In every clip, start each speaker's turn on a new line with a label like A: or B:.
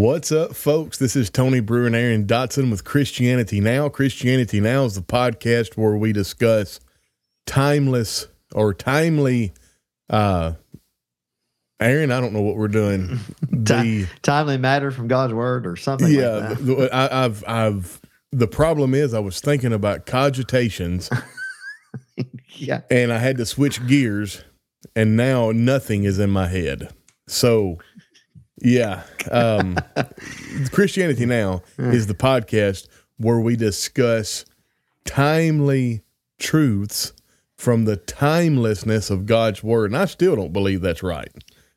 A: What's up, folks? This is Tony Brewer and Aaron Dotson with Christianity Now. Christianity Now is the podcast where we discuss timeless or timely. Uh, Aaron, I don't know what we're doing.
B: Ti- timely matter from God's word or something.
A: yeah,
B: like that.
A: the- the- I, I've, I've. The problem is, I was thinking about cogitations,
B: yeah.
A: and I had to switch gears, and now nothing is in my head. So, yeah, um, Christianity Now is the podcast where we discuss timely truths from the timelessness of God's word. And I still don't believe that's right.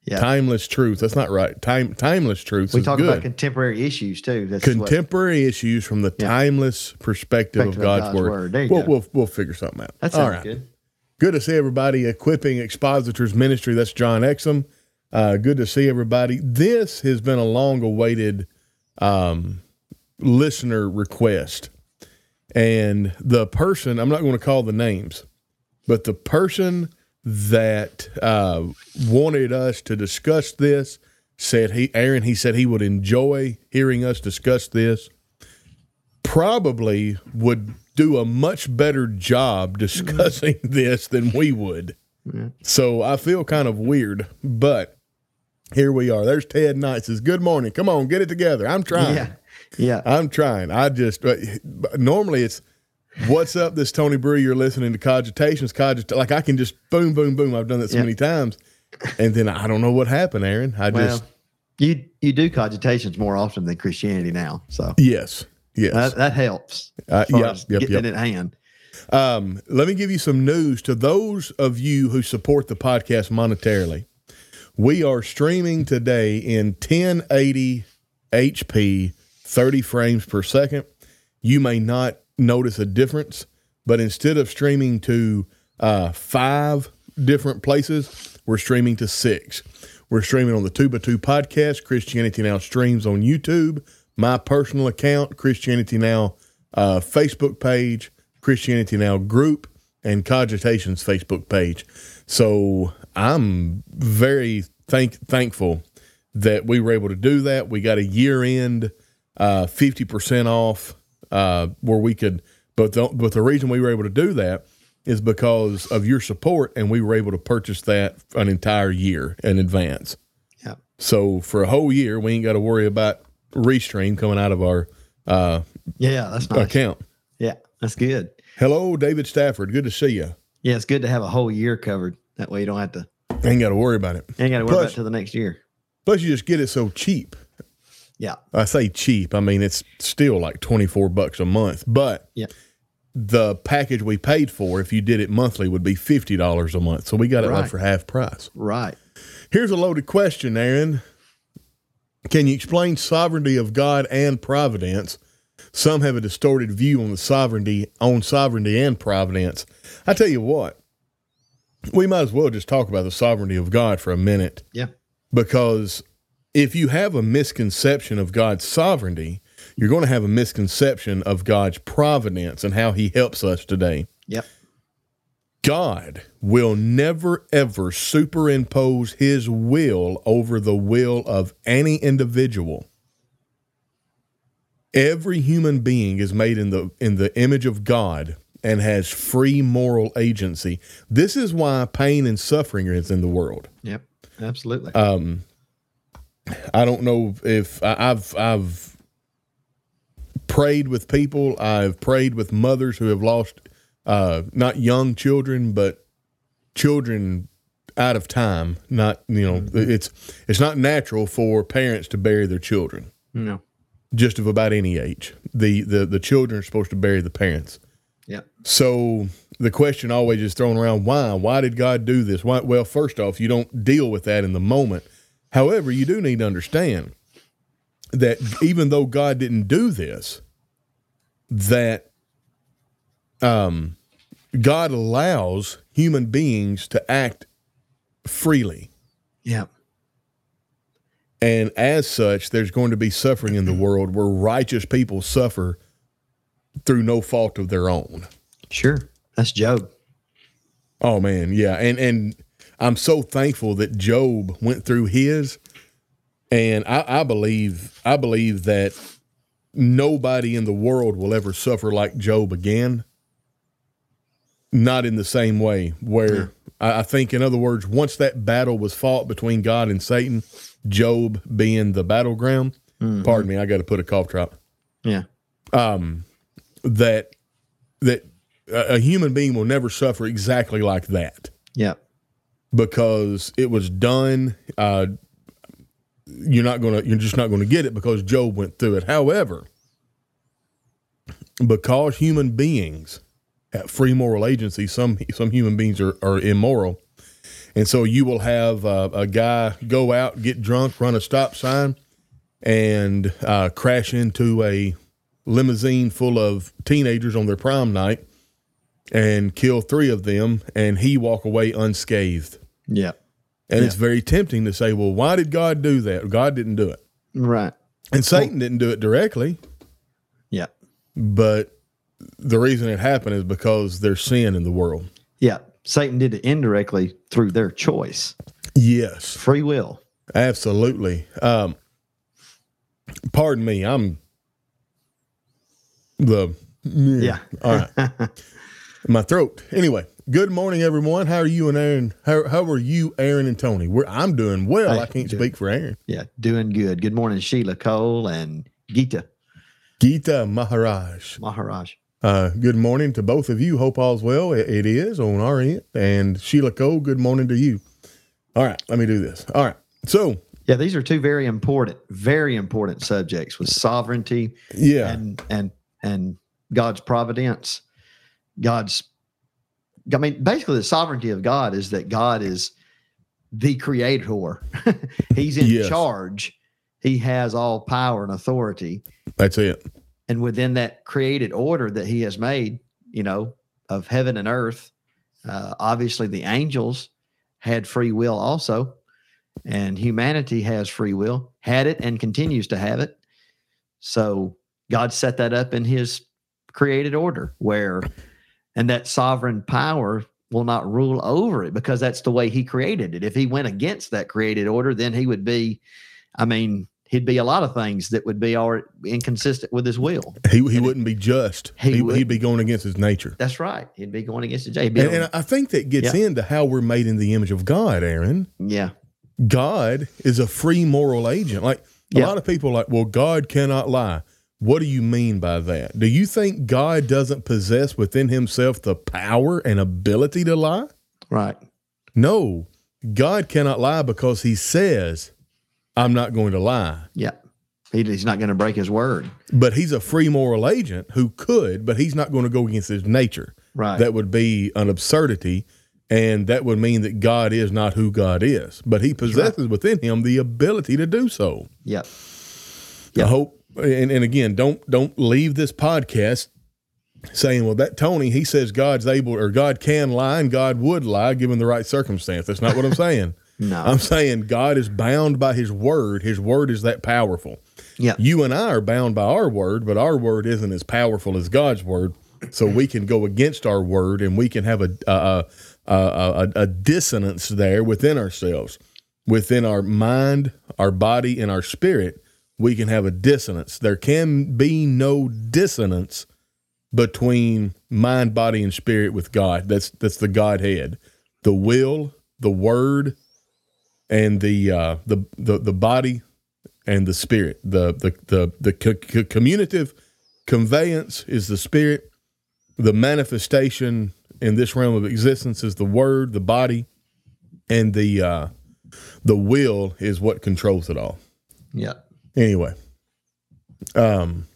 B: Yeah.
A: Timeless truth. That's not right. Time timeless truths
B: we talk
A: good.
B: about contemporary issues too. That's what-
A: Contemporary issues from the
B: Yeah.
A: timeless perspective, of
B: Perspective of
A: God's,
B: God's
A: word.
B: word.
A: We'll,
B: go.
A: we'll we'll figure something out.
B: that
A: All right.
B: good.
A: Good to see everybody equipping expositors ministry. That's John Exum. Uh, good to see everybody. This has been a long awaited um, listener request. And the person, I'm not going to call the names, but the person that uh, wanted us to discuss this said he, Aaron, he said he would enjoy hearing us discuss this probably would do a much better job discussing this than we would. So I feel kind of weird, but here we are. There's Ted Knight says, "Good morning. Come on, get it together. I'm trying.
B: Yeah. Yeah.
A: I'm trying. I just uh, normally it's." What's up? This Tony Brew. You're listening to Cogitations. Cogit like I can just boom, boom, boom. I've done that so many times, and then I don't know what happened, Aaron. I
B: well,
A: just
B: you you do cogitations more often than Christianity now, so
A: yes, yes.
B: that, that helps.
A: Uh, yep,
B: getting
A: yep.
B: it at hand.
A: Um, let me give you some news to those of you who support the podcast monetarily. We are streaming today in 1080 HP, 30 frames per second. You may not notice a difference, but instead of streaming to uh, five different places, we're streaming to six. We're streaming on the Two by Two podcast. Christianity Now streams on YouTube. My personal account, Christianity Now uh, Facebook page, Christianity Now group, and Cogitations Facebook page. So I'm very thank thankful that we were able to do that. We got a year end uh, fifty percent off uh, where we could, but the, but the reason we were able to do that is because of your support, and we were able to purchase that an entire year in advance.
B: Yeah.
A: So for a whole year, we ain't got to worry about restream coming out of our uh,
B: Yeah, that's nice.
A: account.
B: Yeah, that's good.
A: Hello, David Stafford. Good to see you.
B: Yeah, it's good to have a whole year covered. That way you don't have to.
A: Ain't got to worry about it.
B: Ain't got to worry
A: Plus-
B: about it till the next year.
A: Plus, you just get it so cheap.
B: Yeah.
A: I say cheap. I mean, it's still like 24 bucks a month, but
B: Yeah.
A: the package we paid for, if you did it monthly, would be $50 a month. So we got it like for half price.
B: Right.
A: Here's a loaded question, Aaron. Can you explain sovereignty of God and providence? Some have a distorted view on the sovereignty on sovereignty and providence. I tell you what, we might as well just talk about the sovereignty of God for a minute
B: Yeah.
A: because if you have a misconception of God's sovereignty, you're going to have a misconception of God's providence and how he helps us today.
B: Yep.
A: God will never ever superimpose his will over the will of any individual. Every human being is made in the in the image of God and has free moral agency. This is why pain and suffering is in the world.
B: Yep. Absolutely.
A: Um, I don't know if I, I've I've prayed with people. I've prayed with mothers who have lost uh, not young children, but children out of time. Not you know it's it's not natural for parents to bury their children
B: no.
A: just of about any age. The the the children are supposed to bury the parents.
B: Yep.
A: So the question always is thrown around why? Why did God do this? Why? Well, first off, you don't deal with that in the moment. However, you do need to understand that even though God didn't do this, that um, God allows human beings to act freely.
B: Yeah.
A: And as such, there's going to be suffering in the world where righteous people suffer through no fault of their own.
B: Sure. That's Job.
A: Oh man, yeah. And and I'm so thankful that Job went through his And I, I believe I believe that nobody in the world will ever suffer like Job again. Not in the same way. Where I, I think, in other words, once that battle was fought between God and Satan, Job being the battleground. Mm-hmm. Pardon me, I got to put a cough drop.
B: Yeah.
A: Um, That that a human being will never suffer exactly like that.
B: Yeah.
A: because it was done. Uh, you're not gonna. You're just not going to get it because Job went through it. However, because human beings have free moral agency, some some human beings are, are immoral, and so you will have uh, a guy go out, get drunk, run a stop sign, and uh, crash into a limousine full of teenagers on their prom night, and kill three of them, and he walk away unscathed.
B: Yeah.
A: And it's very tempting to say, well, why did God do that? God didn't do it.
B: Right.
A: And Satan didn't do it directly,
B: Yeah.
A: but the reason it happened is because there's sin in the world.
B: Yeah. Satan did it indirectly through their choice,
A: Yes,
B: free will.
A: absolutely. Um, pardon me, I'm the
B: Yeah.
A: All right. My throat. Anyway, good morning, everyone. How are you and Aaron? How, how are you, Aaron and Tony? We're, I'm doing well.
B: Hey,
A: I can't speak for Aaron.
B: Yeah. Doing good. Good morning, Sheila Cole and Gita
A: Gita Maharaj.
B: Maharaj.
A: Uh, good morning to both of you. Hope all's well. It, it is on our end. And Sheila Cole, good morning to you. All right, let me do this. All right. So,
B: Yeah, these are two very important, very important subjects with sovereignty
A: yeah,
B: and and and God's providence. God's I mean, basically the sovereignty of God is that God is the creator. He's in
A: Yes.
B: charge. He has all power and authority.
A: that's it.
B: And within that created order that he has made, you know, of heaven and earth, uh, obviously the angels had free will also, and humanity has free will, had it and continues to have it. So God set that up in his created order where, and that sovereign power will not rule over it because that's the way he created it. If he went against that created order, then he would be, I mean, he'd be a lot of things that would be all inconsistent with his will.
A: He, he wouldn't be just.
B: He
A: He,
B: would-
A: he'd be going against his nature.
B: That's right. He'd be going against the J.
A: And, and I think that gets into how we're made in the image of God, Aaron.
B: yeah.
A: God is a free moral agent. Like a
B: Yeah.
A: lot of people are like, well, God cannot lie. What do you mean by that? Do you think God doesn't possess within himself the power and ability to lie?
B: Right.
A: No. God cannot lie because he says, I'm not going to lie.
B: Yeah. He, he's not going to break his word.
A: But he's a free moral agent who could, but he's not going to go against his nature.
B: Right.
A: That would be an absurdity. And that would mean that God is not who God is. But he possesses within him the ability to do so.
B: yep.
A: I hope and, and again, don't don't leave this podcast saying, Well, that Tony, he says God's able or God can lie and God would lie given the right circumstance. That's not what I'm saying.
B: No.
A: I'm saying God is bound by his word. His word is that powerful.
B: Yeah.
A: You and I are bound by our word, but our word isn't as powerful as God's word. So we can go against our word and we can have a a, a, a, a dissonance there within ourselves, within our mind, our body, and our spirit. We can have a dissonance. There can be no dissonance between mind, body, and spirit with God. That's that's the Godhead, the will, the word, and the uh, the, the the body and the spirit. The the the the co- conveyance is the spirit. The manifestation in this realm of existence is the word, the body, and the uh, the will is what controls it all.
B: Yeah.
A: Anyway, um,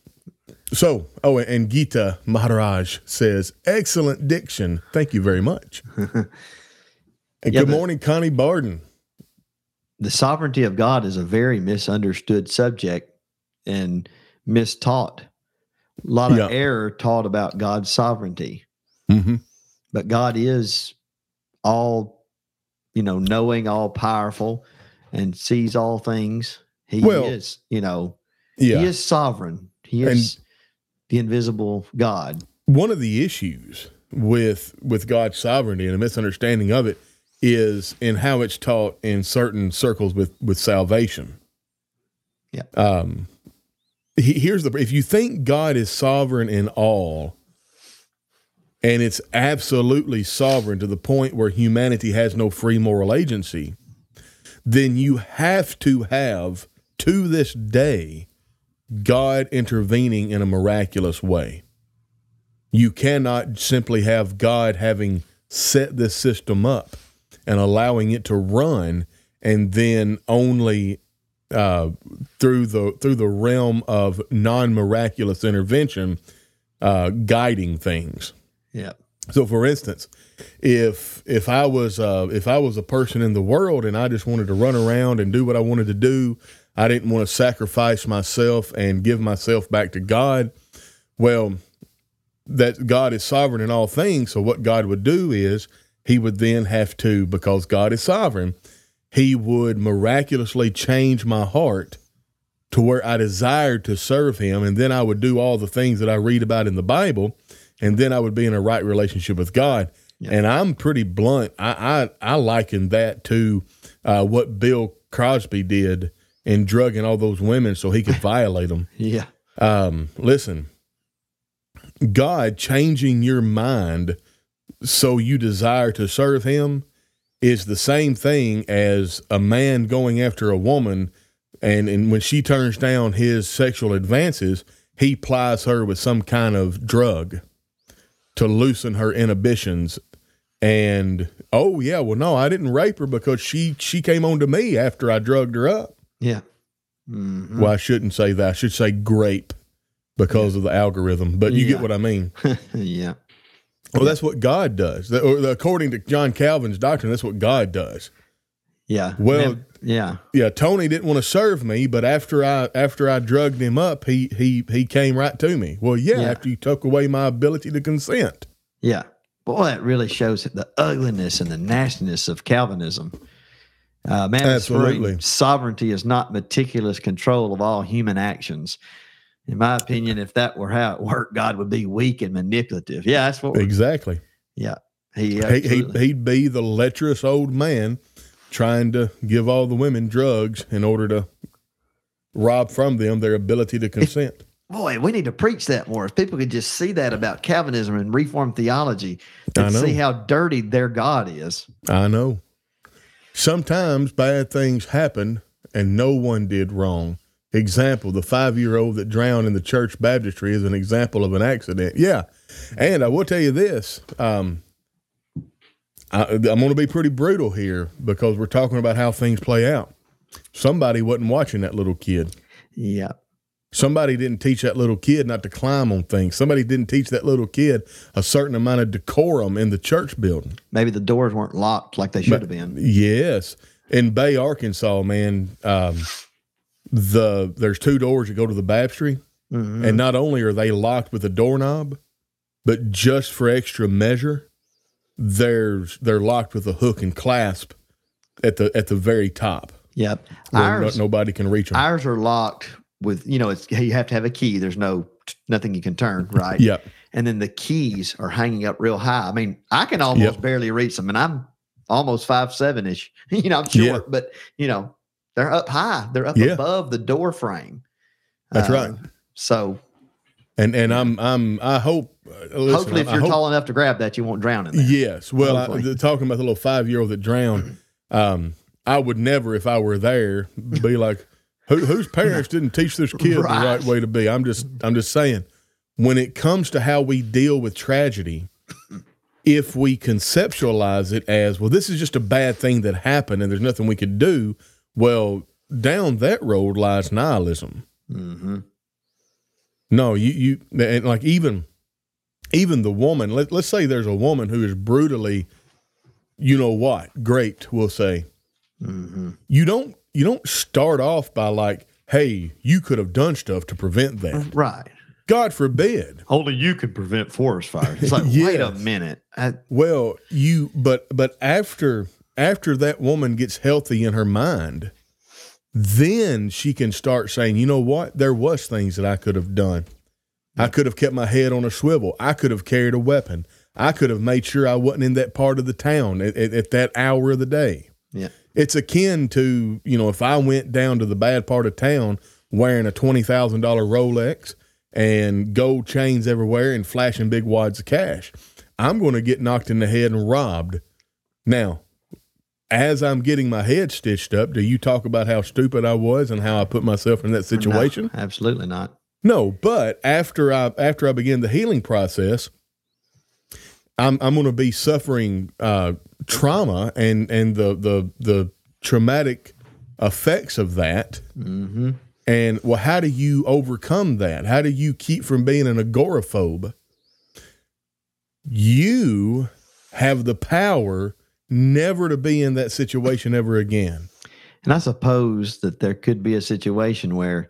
A: so oh, and Gita Maharaj says, "Excellent diction. Thank you very much." and
B: Yeah,
A: good morning, Connie Barden.
B: The sovereignty of God is a very misunderstood subject and mistaught. A lot of
A: Yeah.
B: error taught about God's sovereignty,
A: Mm-hmm.
B: but God is all, you know, knowing, all powerful, and sees all things. He
A: Well,
B: is, you know,
A: Yeah,
B: He is sovereign. He
A: And-
B: is the invisible God.
A: one of the issues with with God's sovereignty and a misunderstanding of it is in how it's taught in certain circles with with salvation. Yeah. Um, he- here's the if you think God is sovereign in all, and it's absolutely sovereign to the point where humanity has no free moral agency, then you have to have to this day God intervening in a miraculous way. You cannot simply have God having set this system up and allowing it to run, and then only uh, through the through the realm of non miraculous intervention, uh, guiding things.
B: Yeah.
A: So, for instance, if if I was uh, if I was a person in the world and I just wanted to run around and do what I wanted to do, I didn't want to sacrifice myself and give myself back to God. Well, that God is sovereign in all things. So, what God would do is He would then have to, because God is sovereign, He would miraculously change my heart to where I desired to serve Him, and then I would do all the things that I read about in the Bible, and then I would be in a right relationship with God. And I'm pretty blunt. I I, I liken that to uh, what Bill Cosby did in drugging all those women so he could violate them.
B: Yeah.
A: Um, listen, God changing your mind so you desire to serve Him is the same thing as a man going after a woman, and, and when she turns down his sexual advances, he plies her with some kind of drug to loosen her inhibitions. And oh yeah, well no, I didn't rape her because she she came on to me after I drugged her up.
B: Yeah. Mhm.
A: Well, I shouldn't say that. I should say grape because of the algorithm. But you
B: Yeah.
A: get what I mean.
B: yeah.
A: Well, that's what God does. Or according to John Calvin's doctrine, that's what God does.
B: Yeah.
A: Well-
B: yeah.
A: Yeah, Tony didn't want to serve me, but after I after I drugged him up, he he he came right to me. Well, yeah,
B: Yeah.
A: after you took away my ability to consent.
B: Yeah. Boy, that really shows the ugliness and the nastiness of Calvinism. Uh, man,
A: Absolutely.
B: sovereignty is not meticulous control of all human actions. In my opinion, if that were how it worked, God would be weak and manipulative. Yeah, that's what.
A: Exactly.
B: Yeah, he
A: he he he'd be the lecherous old man trying to give all the women drugs in order to rob from them their ability to consent.
B: Boy, we need to preach that more. If people could just see that about Calvinism and Reformed theology, and see how dirty their God is.
A: I know. Sometimes bad things happen and no one did wrong. Example, the five year old that drowned in the church baptistry is an example of an accident. Yeah. And I will tell you this um, I, I'm going to be pretty brutal here because we're talking about how things play out. Somebody wasn't watching that little kid.
B: Yeah,
A: Somebody didn't teach that little kid not to climb on things. Somebody didn't teach that little kid a certain amount of decorum in the church building.
B: maybe the doors weren't locked like they should have been.
A: Yes, in Bay, Arkansas, man. Um, the there's two doors that go to the baptistry,
B: Mhm.
A: and not only are they locked with a doorknob, but just for extra measure, there's they're locked with a hook and clasp at the at the very top.
B: Yep,
A: where no- nobody can reach them.
B: ours are locked with you know it's you have to have a key. There's no nothing you can turn right.
A: yeah
B: and then the keys are hanging up real high. I mean, I can almost
A: Yep.
B: barely reach them, and I'm almost five seven ish. You know, I'm short,
A: Yeah.
B: but you know, they're up high. They're up
A: Yeah.
B: above the door frame.
A: That's
B: Uh,
A: right.
B: So
A: And and I'm I'm I hope. Uh, listen,
B: hopefully, if
A: I
B: you're
A: hope-
B: tall enough to grab that, you won't drown in there.
A: Yes. Well, I, the, talking about the little five year old that drowned, um, I would never, if I were there, be like, Who, whose parents didn't teach this kid
B: Right.
A: the right way to be? I'm just, I'm just saying, when it comes to how we deal with tragedy, if we conceptualize it as, well, this is just a bad thing that happened and there's nothing we could do, well, down that road lies nihilism.
B: hmm
A: No, you you and like even even the woman. Let, let's say there's a woman who is brutally, you know what, great. We'll say
B: hmm
A: you don't you don't start off by like, hey, you could have done stuff to prevent that.
B: Right.
A: God forbid.
B: Only you could prevent forest fires. It's like, wait a minute. I,
A: Well, you but but after after that woman gets healthy in her mind, then she can start saying, you know what, there was things that I could have done. I could have kept my head on a swivel. I could have carried a weapon. I could have made sure I wasn't in that part of the town at, at, at that hour of the day.
B: yeah.
A: It's akin to, you know, if I went down to the bad part of town wearing a twenty thousand dollar Rolex and gold chains everywhere and flashing big wads of cash. I'm going to get knocked in the head and robbed. Now, as I'm getting my head stitched up, do you talk about how stupid I was and how I put myself in that situation?
B: No, absolutely not.
A: No, but after I after I begin the healing process, I'm I'm going to be suffering uh, trauma and and the the the traumatic effects of that.
B: Mm-hmm.
A: And well, how do you overcome that? How do you keep from being an agoraphobe? You have the power never to be in that situation ever again.
B: And I suppose that there could be a situation where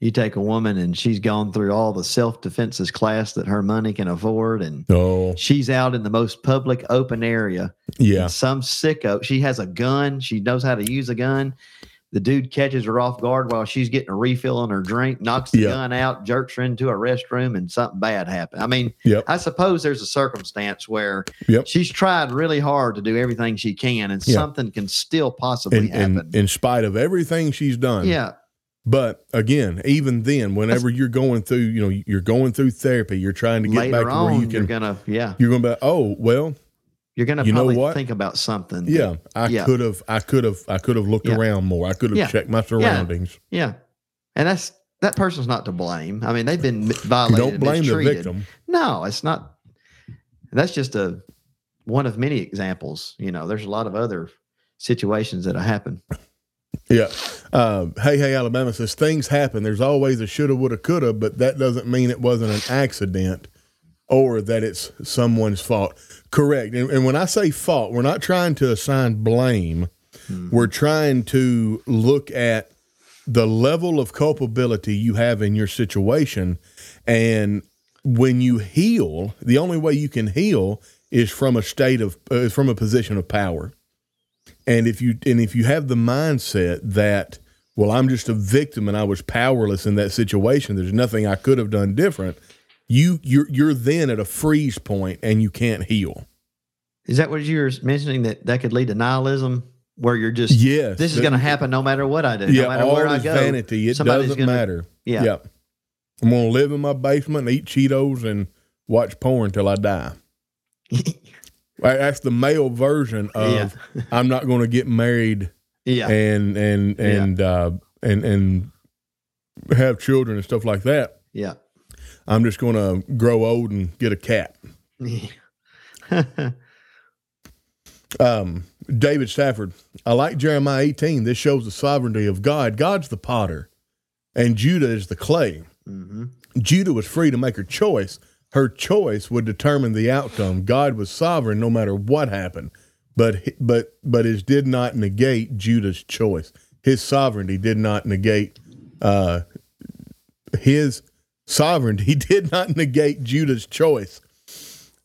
B: you take a woman and she's gone through all the self defenses class that her money can afford, and
A: Oh,
B: she's out in the most public open area.
A: yeah.
B: some sicko, she has a gun. She knows how to use a gun. The dude catches her off guard while she's getting a refill on her drink, knocks the
A: Yeah.
B: gun out, jerks her into a restroom, and something bad happened. I mean,
A: Yep.
B: I suppose there's a circumstance where
A: Yep.
B: she's tried really hard to do everything she can, and something can still possibly
A: In, in,
B: happen.
A: in spite of everything she's done.
B: yeah,
A: But again, even then, whenever you're going through, you know, you're going through therapy, you're trying to get
B: later
A: back to where you
B: you're
A: can,
B: gonna yeah,
A: you're going to be, oh, well,
B: you're gonna
A: You know what?
B: think about something. that-
A: yeah, I
B: Yeah.
A: could have, I could have, I could have looked
B: Yeah.
A: around more. I could have
B: Yeah.
A: checked my surroundings.
B: yeah, and that's that person's not to blame. I mean, they've been violated.
A: Don't blame the victim.
B: No, it's not. That's just a one of many examples. You know, there's a lot of other situations that have happened.
A: Yeah. Uh, hey, hey, Alabama says things happen. There's always a shoulda, woulda, coulda, but that doesn't mean it wasn't an accident or that it's someone's fault. Correct. And, and when I say fault, we're not trying to assign blame. We're trying to look at the level of culpability you have in your situation. And when you heal, the only way you can heal is from a state of, uh, from a position of power. And if you and if you have the mindset that well I'm just a victim and I was powerless in that situation, there's nothing I could have done different. You you're you're then at a freeze point and you can't heal.
B: Is that what you were mentioning that that could lead to nihilism, where you're just
A: Yes,
B: this is going to happen no matter what I do,
A: Yeah,
B: no matter
A: all
B: where I go.
A: vanity. It doesn't
B: gonna-
A: matter.
B: Yeah.
A: Yeah. I'm gonna live in my basement and eat Cheetos and watch porn till I die. Right, That's the male version of
B: Yeah.
A: I'm not going to get married
B: yeah,
A: and and
B: Yeah.
A: and uh, and and have children and stuff like that.
B: yeah.
A: I'm just going to grow old and get a cat. Um, David Stafford, I like Jeremiah 18. This shows the sovereignty of God. God's the potter, and Judah is the clay.
B: hmm
A: Judah was free to make her choice. Her choice would determine the outcome. God was sovereign no matter what happened, but but but it did not negate Judah's choice. His sovereignty did not negate uh, his sovereignty did not negate Judah's choice.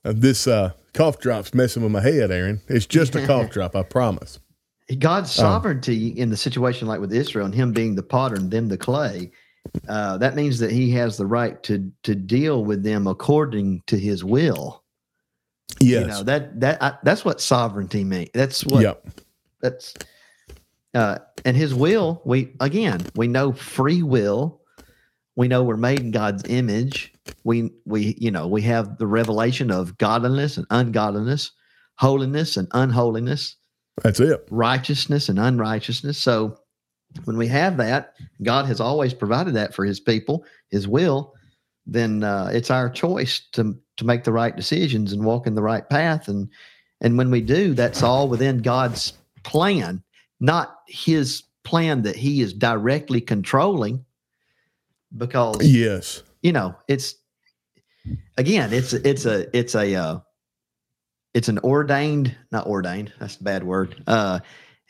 A: Uh, this uh, cough drop's messing with my head, Aaron. It's just a cough drop, I promise.
B: God's
A: Oh.
B: sovereignty in the situation like with Israel and Him being the potter and them the clay. Uh, that means that He has the right to to deal with them according to His will.
A: Yes.
B: You know that that I, that's what sovereignty means. That's what
A: yep.
B: that's uh and his will we again we know free will we know we're made in god's image we we you know we have the revelation of godliness and ungodliness holiness and unholiness
A: That's it.
B: righteousness and unrighteousness so when we have that god has always provided that for his people his will then uh, it's our choice to to make the right decisions and walk in the right path and and when we do that's all within god's plan not his plan that he is directly controlling because
A: Yes.
B: you know it's again it's it's a it's a uh it's an ordained not ordained that's a bad word uh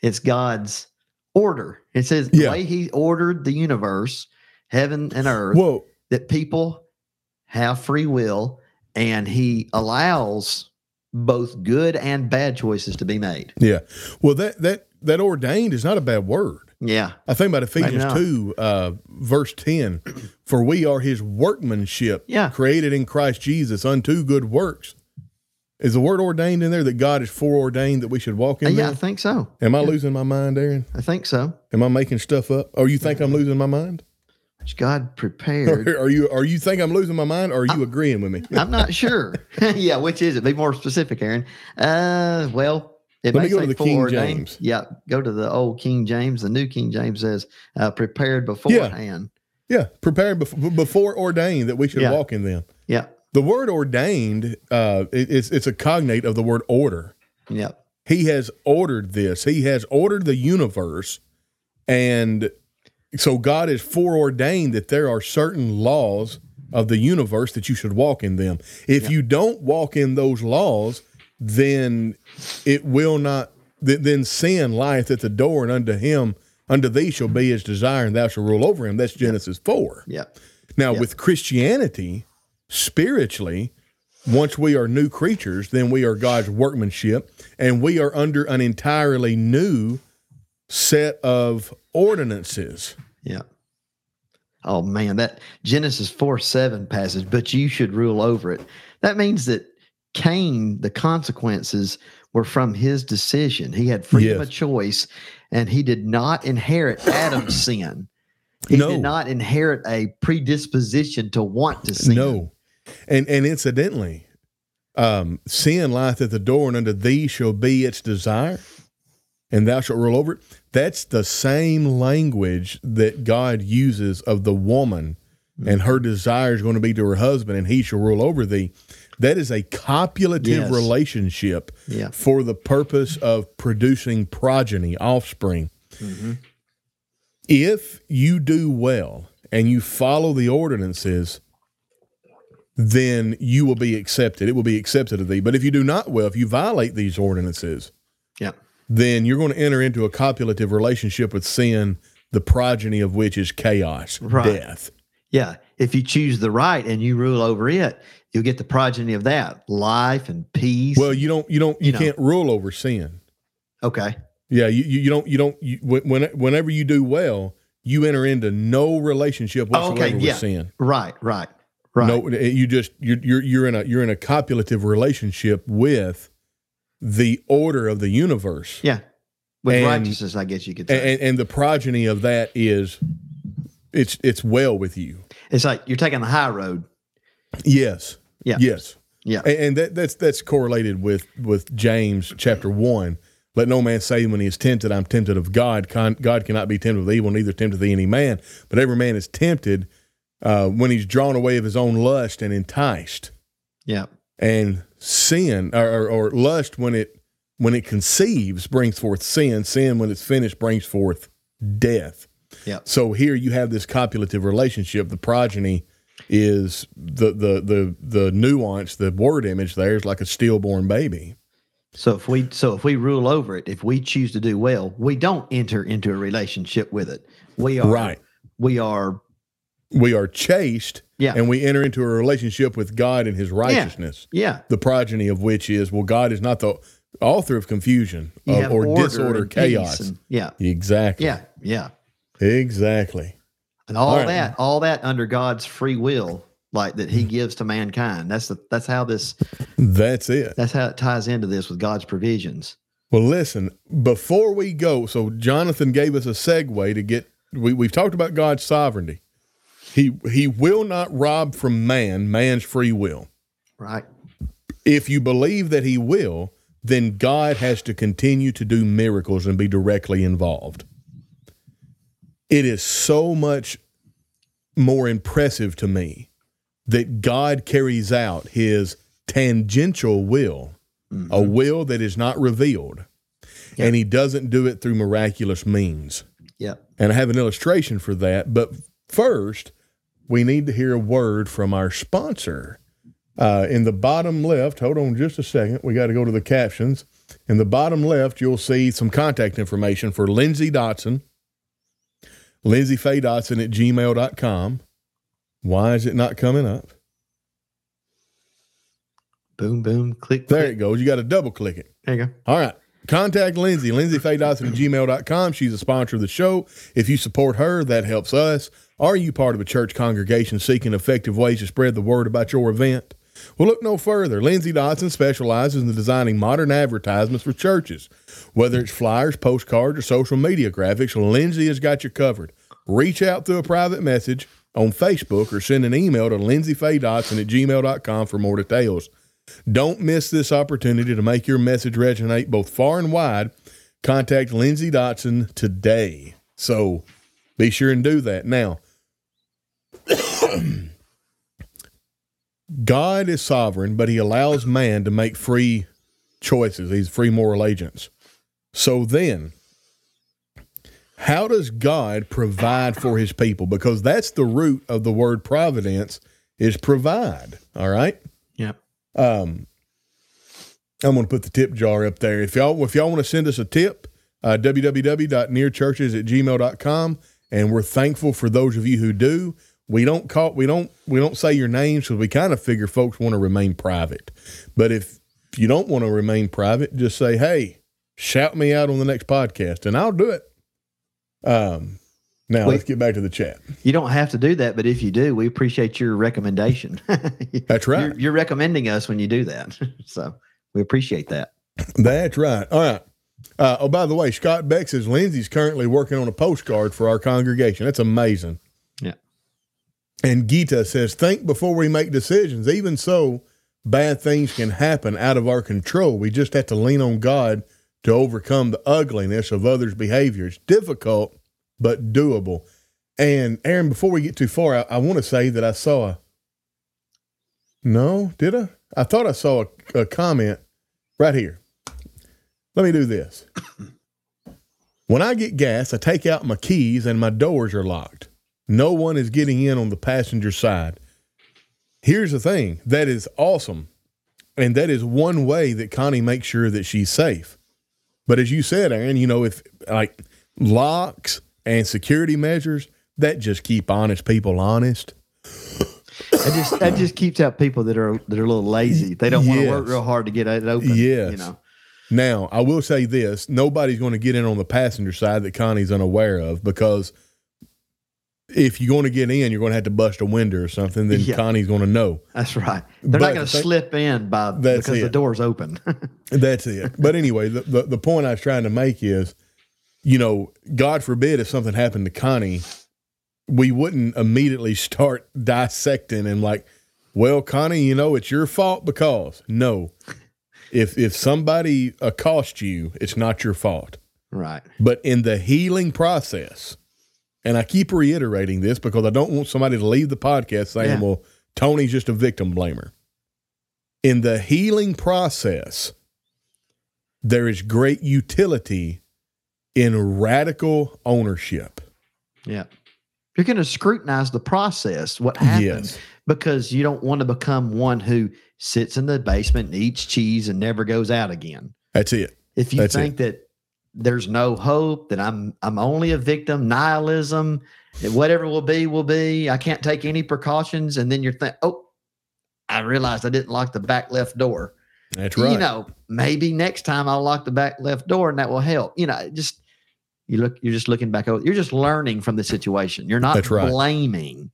B: it's god's order it says the
A: Yeah.
B: way he ordered the universe heaven and earth
A: Well,
B: that people have free will and he allows both good and bad choices to be made
A: yeah. Well, that that that ordained is not a bad word.
B: yeah
A: I think about Ephesians 2, uh, verse 10. For we are his workmanship,
B: Yeah.
A: created in Christ Jesus unto good works. Is the word ordained in there that God is foreordained that we should walk in?
B: Yeah i think so
A: Am I losing my mind, Aaron?
B: i think so
A: Am I making stuff up? Or you think I'm losing my mind?
B: which God prepared.
A: Are you are you think I'm losing my mind or are you agreeing with me?
B: I'm not sure. yeah, which is it? Be more specific, Aaron. Uh, well, it
A: Let me go to the King. James.
B: Yeah, go to the old King James. The new King James says uh, prepared beforehand.
A: Yeah, prepared before, before ordained that we should
B: Yeah.
A: walk in them.
B: Yeah,
A: The word ordained, uh, it- it's it's a cognate of the word order.
B: yeah,
A: He has ordered this. He has ordered the universe, and so God has foreordained that there are certain laws of the universe that you should walk in them. If you don't walk in those laws, then it will not. th- Then sin lieth at the door, and unto him, unto thee shall be his desire, and thou shalt rule over him. That's Genesis four.
B: yeah,
A: Now, with Christianity, spiritually, once we are new creatures, then we are God's workmanship, and we are under an entirely new set of ordinances.
B: yeah. Oh man, that Genesis 4 7 passage, but you should rule over it. That means that Cain, the consequences were from his decision. He had freedom
A: Yes.
B: of choice and he did not inherit Adam's sin. He
A: No.
B: did not inherit a predisposition to want to sin.
A: No. And and incidentally, um, sin lieth at the door, and unto thee shall be its desire, and thou shalt rule over it. That's the same language that God uses of the woman, and her desire is going to be to her husband, and he shall rule over thee. That is a copulative
B: Yes.
A: relationship
B: Yeah.
A: for the purpose of producing progeny, offspring. If you do well and you follow the ordinances, then you will be accepted. It will be accepted of thee. But if you do not well, if you violate these ordinances,
B: Yeah.
A: then you're going to enter into a copulative relationship with sin, the progeny of which is chaos,
B: Right.
A: death.
B: Yeah. If you choose the right and you rule over it, you'll get the progeny of that life and peace.
A: Well, you don't, you don't, you,
B: You know.
A: can't rule over sin.
B: okay.
A: Yeah, you, you, don't, you don't. You, when, when- whenever you do well, you enter into no relationship
B: Oh,
A: whatsoever
B: okay,
A: with
B: yeah.
A: sin.
B: Right. Right. Right.
A: No, eh, you just you're, you're you're in a you're in a copulative relationship with the order of the universe,
B: Yeah. With
A: And-
B: righteousness, I guess you could say.
A: and, and the progeny of that is it's it's well with you.
B: it's like you're taking the high road.
A: Yes.
B: Yeah.
A: Yes.
B: Yeah.
A: And, and that that's that's correlated with with James chapter one. Let no man say when he is tempted, I'm tempted of God. Con, God cannot be tempted with evil, neither tempteth he any man. But every man is tempted uh, when he's drawn away of his own lust and enticed.
B: Yeah.
A: and sin or, or, or lust when it when it conceives brings forth sin sin when it's finished brings forth death
B: Yeah.
A: so here you have this copulative relationship the progeny is the the the the nuance the word image there is like a stillborn baby
B: So if we so if we rule over it, if we choose to do well, we don't enter into a relationship with it. We are
A: Right.
B: We are
A: we are chaste
B: Yeah.
A: and we enter into a relationship with god and his righteousness
B: yeah.
A: the progeny of which is well god is not the author of confusion of, or
B: order
A: disorder chaos
B: and- yeah.
A: exactly
B: Yeah. Yeah.
A: exactly
B: And all,
A: All right.
B: that, all that under God's free will, like that He gives to mankind. That's the that's how this
A: that's it
B: that's how it ties into this with God's provisions.
A: Well, listen, before we go, so Jonathan gave us a segue to get we, we've talked about God's sovereignty. He he will not rob from man, man's free will.
B: Right.
A: If you believe that he will, then God has to continue to do miracles and be directly involved. It is so much more impressive to me that God carries out his tangential will, a mm-hmm. will that is not revealed, and he doesn't do it through miraculous means.
B: Yeah.
A: And I have an illustration for that. But first, we need to hear a word from our sponsor. Uh, in the bottom left, hold on just a second. We got to go to the captions. In the bottom left, you'll see some contact information for Lindsay Dotson, Lindsay Faye Dotson at gmail.com. Why is it not coming up?
B: Boom, boom, click.
A: There
B: click.
A: it goes. You got to double click it.
B: There you go.
A: All right. Contact Lindsay, Lindsay Faye Dotson at gmail.com. She's a sponsor of the show. If you support her, that helps us. Are you part of a church congregation seeking effective ways to spread the word about your event? Well, look no further. Lindsay Dotson specializes in designing modern advertisements for churches. Whether it's flyers, postcards, or social media graphics, Lindsay has got you covered. Reach out through a private message on Facebook or send an email to lindsayfaydotson at gmail.com for more details. Don't miss this opportunity to make your message resonate both far and wide. Contact Lindsay Dotson today. So be sure and do that. Now, God is sovereign, but he allows man to make free choices. He's free moral agents. So then, how does God provide for his people? Because that's the root of the word providence is provide. All right. Um, I'm going to put the tip jar up there. If y'all if y'all want to send us a tip, uh, www.nearchurches at gmail.com. And we're thankful for those of you who do. We don't call we don't we don't say your names because we kind of figure folks want to remain private. But if you don't want to remain private, just say, "Hey, shout me out on the next podcast," and I'll do it. Um, now
B: Wait.
A: let's get back to the chat.
B: You don't have to do that, but if you do, we appreciate your recommendation.
A: That's right.
B: You're, you're recommending us when you do that. so we appreciate that.
A: That's right. All right. Uh, oh, by the way, Scott Beck says Lindsay's currently working on a postcard for our congregation. That's amazing.
B: Yeah.
A: And Gita says, think before we make decisions. Even so, bad things can happen out of our control. We just have to lean on God to overcome the ugliness of others' behaviors. Difficult, but doable. And Aaron, before we get too far, I, I want to say that I saw a. No, did I? I thought I saw a, a comment right here. Let me do this. When I get gas, I take out my keys and my doors are locked. No one is getting in on the passenger side. Here's the thing that is awesome. And that is one way that Connie makes sure that she's safe. But as you said, Aaron, you know, if like locks and security measures, that just keep honest people honest.
B: That just that just keeps out people that are that are a little lazy. They don't want to work real hard to get it open.
A: Yes.
B: You know.
A: Now, I will say this nobody's going to get in on the passenger side that Connie's unaware of because if you're going to get in, you're going to have to bust a window or something, then
B: Yeah.
A: Connie's going to know.
B: That's right. They're
A: But
B: not going to slip in by because the door's open.
A: That's it. But anyway, the, the, the point I was trying to make is, you know, God forbid if something happened to Connie, we wouldn't immediately start dissecting and like, well, Connie, you know, it's your fault because no. If if somebody accosts you, it's not your fault.
B: right.
A: But in the healing process, and I keep reiterating this because I don't want somebody to leave the podcast saying,
B: Yeah.
A: well, Tony's just a victim blamer. In the healing process, there is great utility in radical ownership.
B: Yeah. You're going to scrutinize the process, what happens,
A: Yes.
B: because you don't want to become one who sits in the basement and eats cheese and never goes out again.
A: That's it.
B: If you
A: That's it.
B: think that there's no hope, that I'm I'm only a victim, nihilism, that whatever will be will be. I can't take any precautions, and then you're think, oh, I realized I didn't lock the back left door.
A: That's right.
B: You know, maybe next time I'll lock the back left door, and that will help. You know, just you look, you're just looking back over. You're just learning from the situation. You're not
A: right.
B: blaming.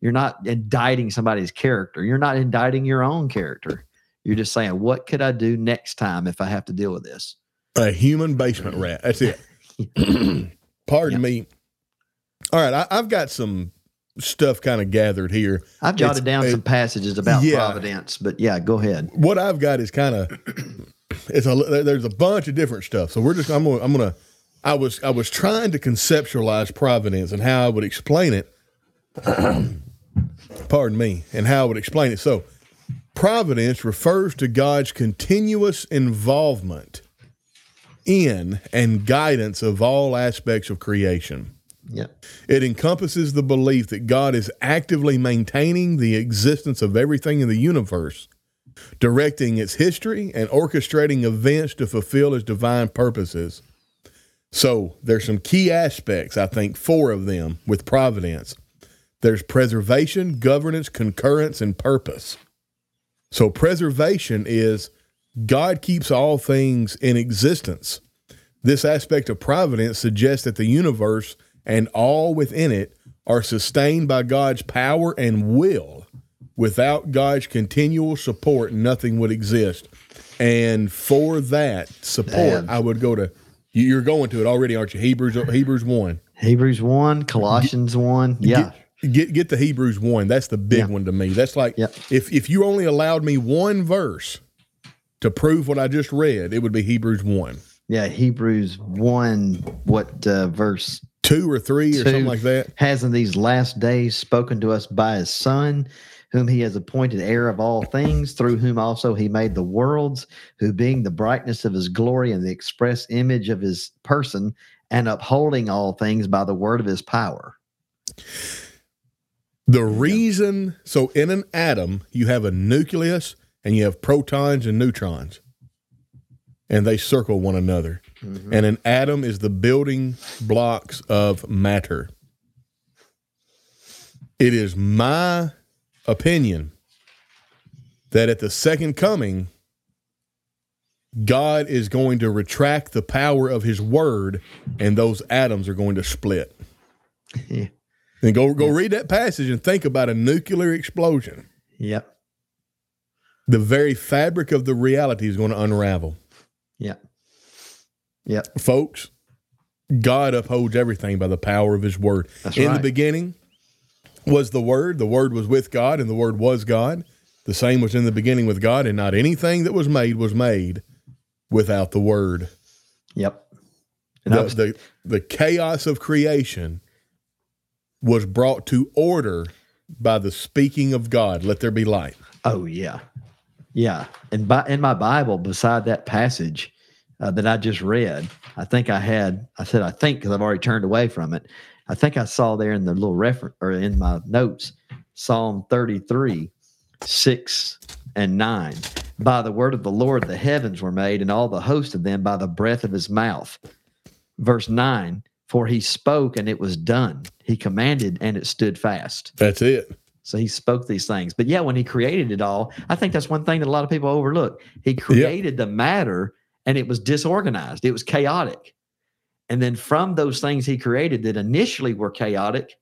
B: You're not indicting somebody's character. You're not indicting your own character. You're just saying, what could I do next time if I have to deal with this?
A: a human basement rat. That's it. Pardon me. All right. I, I've got some stuff kind of gathered here.
B: I've jotted
A: It's-
B: down
A: it-
B: some passages about
A: yeah.
B: providence, but yeah, go ahead.
A: what I've got is kind of it's a there's a bunch of different stuff. So we're just I'm gonna I'm gonna I was I was trying to conceptualize providence and how I would explain it. Pardon me, and how I would explain it. So providence refers to God's continuous involvement in and guidance of all aspects of creation.
B: Yeah.
A: It encompasses the belief that God is actively maintaining the existence of everything in the universe, directing its history and orchestrating events to fulfill his divine purposes. So there's some key aspects, I think, four of them with providence. There's preservation, governance, concurrence, and purpose. So preservation is God keeps all things in existence. This aspect of providence suggests that the universe and all within it are sustained by God's power and will. Without God's continual support, nothing would exist. And for that support,
B: Man.
A: I would go to you're going to it already, aren't you? Hebrews Hebrews one.
B: Hebrews 1, Colossians 1. Yeah.
A: Get get to Hebrews one. That's the big
B: Yeah.
A: one to me. That's like
B: Yep.
A: if if you only allowed me one verse to prove what I just read, it would be Hebrews one,
B: Yeah, Hebrews 1, what uh, verse
A: two or three or something like that.
B: has in these last days spoken to us by his Son, whom he has appointed heir of all things, through whom also he made the worlds, who being the brightness of his glory and the express image of his person, and upholding all things by the word of his power.
A: The reason, so in an atom, you have a nucleus and you have protons and neutrons, and they circle one another. Mm-hmm. And an atom is the building blocks of matter. It is my opinion that at the second coming, God is going to retract the power of his word, and those atoms are going to split.
B: Yeah.
A: Then go go read that passage and think about a nuclear explosion.
B: Yep.
A: The very fabric of the reality is going to unravel.
B: Yep. Yep.
A: Folks, God upholds everything by the power of his word.
B: That's
A: In the beginning was the word, the word was with God, and the word was God. The same was in the beginning with God, and not anything that was made was made without the word.
B: Yep. And
A: The,
B: was,
A: the, the chaos of creation was brought to order by the speaking of God. Let there be light.
B: oh yeah, yeah. And by in my Bible, beside that passage uh, that I just read, I think I had. I said I think because I've already turned away from it. I think I saw there in the little reference or in my notes, Psalm thirty-three, six and nine. By the word of the Lord, the heavens were made, and all the host of them by the breath of his mouth. Verse nine. For he spoke and it was done. He commanded and it stood fast.
A: That's it.
B: So he spoke these things. But yeah, when he created it all, I think that's one thing that a lot of people overlook. He created the matter and it was disorganized, it was chaotic. And then from those things he created that initially were chaotic,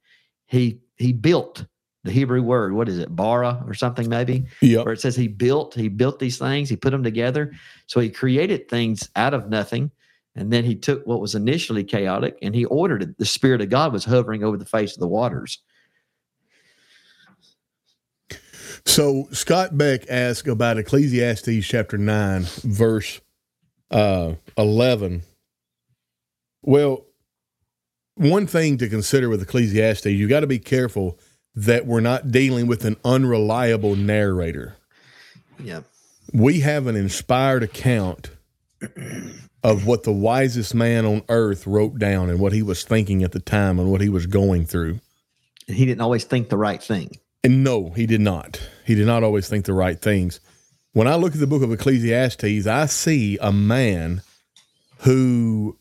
B: he he built the Hebrew word, what is it, bara or something maybe,
A: Yep.
B: where it says he built, he built these things, he put them together. So he created things out of nothing. And then he took what was initially chaotic and he ordered it. The Spirit of God was hovering over the face of the waters.
A: So Scott Beck asked about Ecclesiastes chapter 9, verse uh, 11. Well, one thing to consider with Ecclesiastes, you got to be careful that we're not dealing with an unreliable narrator.
B: Yeah.
A: We have an inspired account of what the wisest man on earth wrote down and what he was thinking at the time and what he was going through.
B: And he didn't always think the right thing.
A: And no, he did not. He did not always think the right things. When I look at the book of Ecclesiastes, I see a man who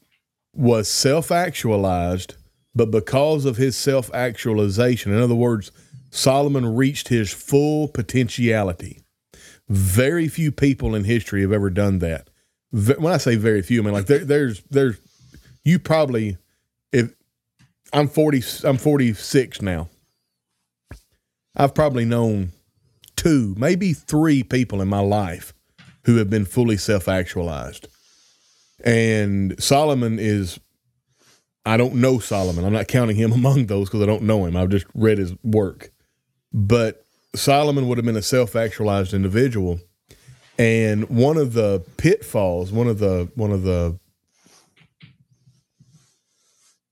A: was self actualized, but because of his self actualization, in other words, Solomon reached his full potentiality. Very few people in history have ever done that. When I say very few, I mean like there, there's there's you probably if I'm forty I'm forty six now. I've probably known two, maybe three people in my life who have been fully self actualized. And Solomon is, I don't know Solomon. I'm not counting him among those because I don't know him. I've just read his work. But Solomon would have been a self actualized individual. And one of the pitfalls, one of the, one of the,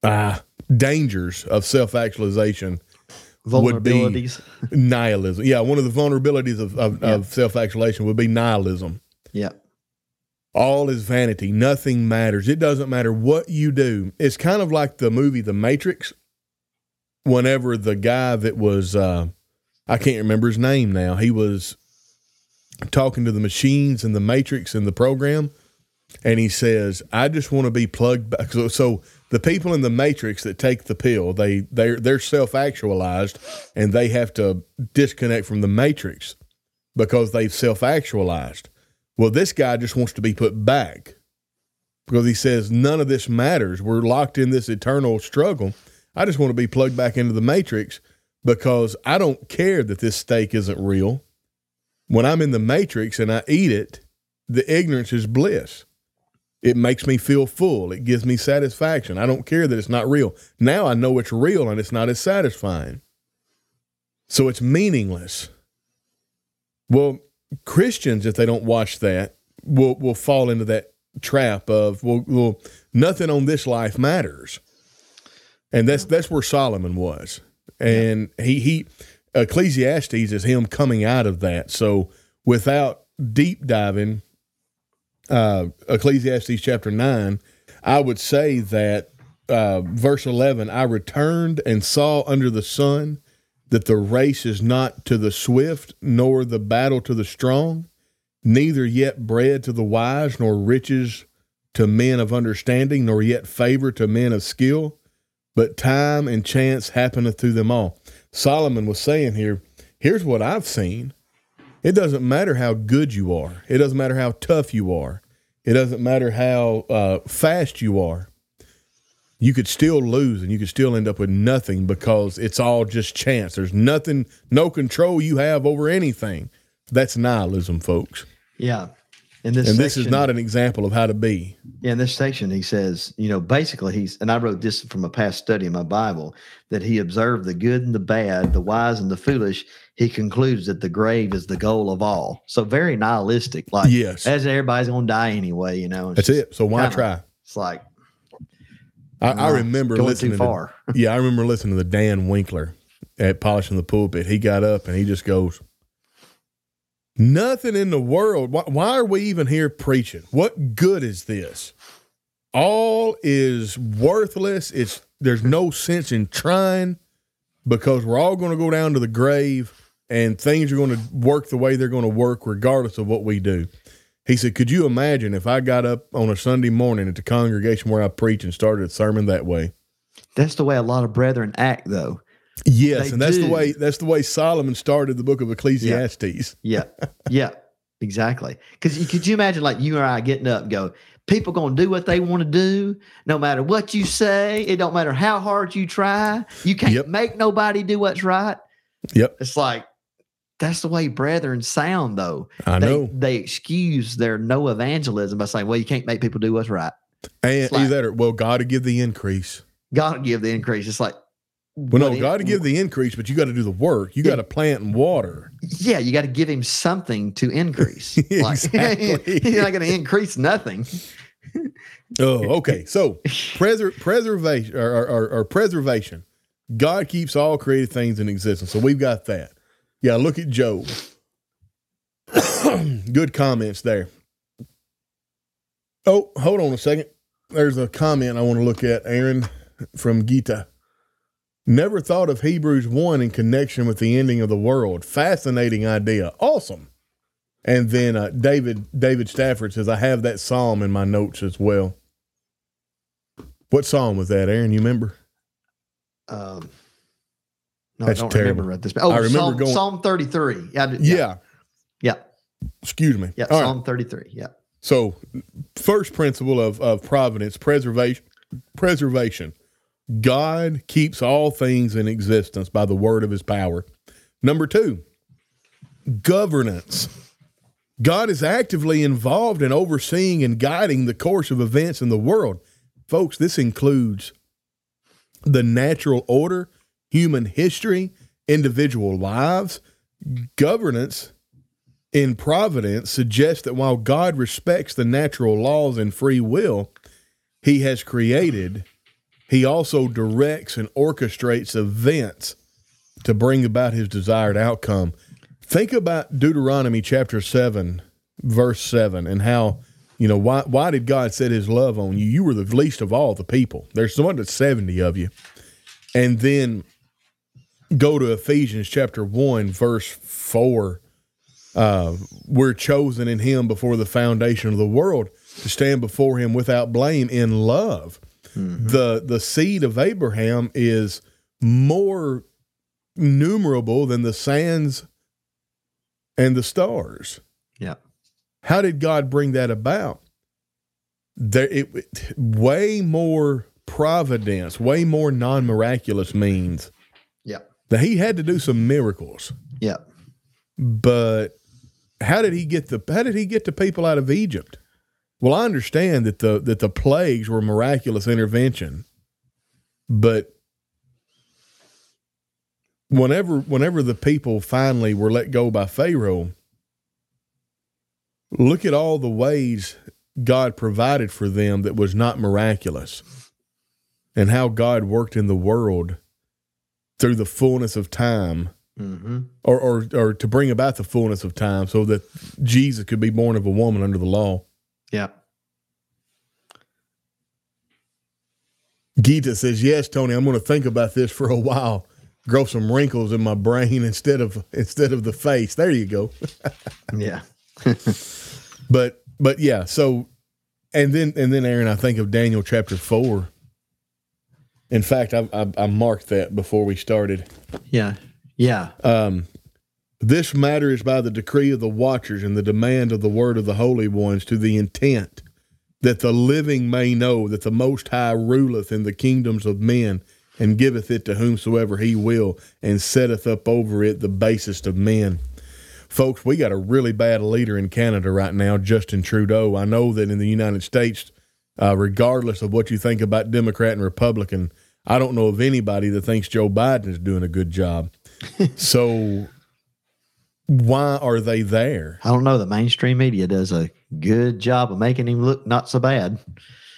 A: uh, dangers of self actualization would be- nihilism. Yeah, one of the vulnerabilities of, of,
B: Yeah.
A: of self actualization would be nihilism.
B: yeah.
A: All is vanity. Nothing matters. It doesn't matter what you do. It's kind of like the movie The Matrix. Whenever the guy that was, uh, I can't remember his name now, he was talking to the machines in the Matrix in the program, and he says, "I just want to be plugged back." So, so the people in the Matrix that take the pill, they they're, they're self actualized, and they have to disconnect from the Matrix because they've self actualized. Well, this guy just wants to be put back because he says none of this matters. We're locked in this eternal struggle. I just want to be plugged back into the matrix because I don't care that this steak isn't real. When I'm in the matrix and I eat it, the ignorance is bliss. It makes me feel full. It gives me satisfaction. I don't care that it's not real. Now I know it's real and it's not as satisfying. So it's meaningless. Well, Christians, if they don't watch that, will will fall into that trap of well, well, nothing on this life matters, and that's that's where Solomon was, and he he Ecclesiastes is him coming out of that. So without deep diving, uh, Ecclesiastes chapter nine, I would say that uh, verse eleven, I returned and saw under the sun that the race is not to the swift, nor the battle to the strong, neither yet bread to the wise, nor riches to men of understanding, nor yet favor to men of skill, but time and chance happeneth to them all. Solomon was saying here, here's what I've seen. It doesn't matter how good you are, it doesn't matter how tough you are, it doesn't matter how uh, fast you are you could still lose and you could still end up with nothing because it's all just chance. There's nothing, no control you have over anything. That's nihilism, folks.
B: Yeah. In this
A: and
B: section,
A: this is not an example of how to be.
B: Yeah, in this section, he says, you know, basically, he's, and I wrote this from a past study in my Bible, that he observed the good and the bad, the wise and the foolish. He concludes that the grave is the goal of all. So very nihilistic. Like,
A: Yes.
B: as everybody's going to die anyway, you know.
A: That's it. So why
B: kinda-
A: try?
B: It's like,
A: I, I remember
B: going
A: listening
B: too
A: to yeah, I remember listening to the Dan Winkler at polishing the pulpit. He got up and he just goes, "Nothing in the world. Why, why are we even here preaching? What good is this? All is worthless. It's there's no sense in trying because we're all going to go down to the grave." And things are going to work the way they're going to work, regardless of what we do. He said, Could you imagine if I got up on a Sunday morning at the congregation where I preach and started a sermon that way?
B: that's the way a lot of brethren act, though.
A: Yes,
B: They
A: and that's the way that's the way Solomon started the book of Ecclesiastes.
B: Yeah. Yeah. Exactly. Because could you imagine like you or I getting up and go, people gonna do what they want to do, no matter what you say. It don't matter how hard you try. You can't
A: Yep.
B: make nobody do what's right.
A: Yep,
B: It's like that's the way brethren sound, though.
A: I
B: they,
A: know.
B: They excuse their no evangelism by saying, "Well, you can't make people do what's right.
A: And
B: like-
A: either well, God to give the increase.
B: God will give the increase." It's like,
A: Well, no, God to give the increase, but you got to do the work. You
B: Yeah.
A: got to plant and water.
B: Yeah, you got to give him something to increase. Like,
A: Exactly.
B: you're not going to increase nothing.
A: Oh, okay. So preser- preservation or, or, or preservation. God keeps all created things in existence. So we've got that. Yeah, look at Job. Good comments there. Oh, hold on a second. There's a comment I want to look at, Aaron, from Gita. Never thought of Hebrews 1 in connection with the ending of the world. Fascinating idea. Awesome. And then uh, David David Stafford says, I have that psalm in my notes as well. What psalm was that, Aaron? You remember?
B: Um, no,
A: That's
B: I don't
A: terrible.
B: remember at this. Oh,
A: I remember
B: Psalm,
A: going-
B: Psalm 33. Yeah,
A: Yeah.
B: yeah, yeah,
A: Excuse me.
B: yeah.
A: All right.
B: Psalm 33. Yeah,
A: So, first principle of, of providence, preservation, preservation. God keeps all things in existence by the word of his power. Number two, governance. God is actively involved in overseeing and guiding the course of events in the world. Folks, this includes the natural order, human history, individual lives. Governance in providence suggests that while God respects the natural laws and free will he has created, he also directs and orchestrates events to bring about his desired outcome. Think about Deuteronomy chapter 7, verse 7, and how, you know, why, why did God set his love on you? You were the least of all the people. There's 170 of you. And then go to Ephesians chapter 1, verse 4 uh, we're chosen in him before the foundation of the world to stand before him without blame in love. The the seed of Abraham is more numerable than the sands and the stars.
B: yeah,
A: How did God bring that about? There, it way more providence, way more non miraculous means that He had to do some miracles.
B: yeah.
A: But how did he get the how did he get the people out of Egypt? Well, I understand that the that the plagues were miraculous intervention, but whenever whenever the people finally were let go by Pharaoh, look at all the ways God provided for them that was not miraculous, and how God worked in the world through the fullness of time,
B: Mm-hmm.
A: or or or to bring about the fullness of time, so that Jesus could be born of a woman under the law.
B: Yeah.
A: Gita says, "Yes, Tony, I'm going to think about this for a while. Grow some wrinkles in my brain instead of instead of the face. There you go."
B: Yeah.
A: But but yeah, so and then and then Aaron, I think of Daniel chapter four. In fact, I I, I marked that before we started.
B: Yeah. Yeah.
A: Um, this matter is by the decree of the watchers and the demand of the word of the holy ones to the intent that the living may know that the Most High ruleth in the kingdoms of men and giveth it to whomsoever he will and setteth up over it the basest of men. Folks, we got a really bad leader in Canada right now, Justin Trudeau. I know that in the United States, uh, regardless of what you think about Democrat and Republican, I don't know of anybody that thinks Joe Biden is doing a good job. so why are they there?
B: I don't know. The mainstream media does a good job of making him look not so bad.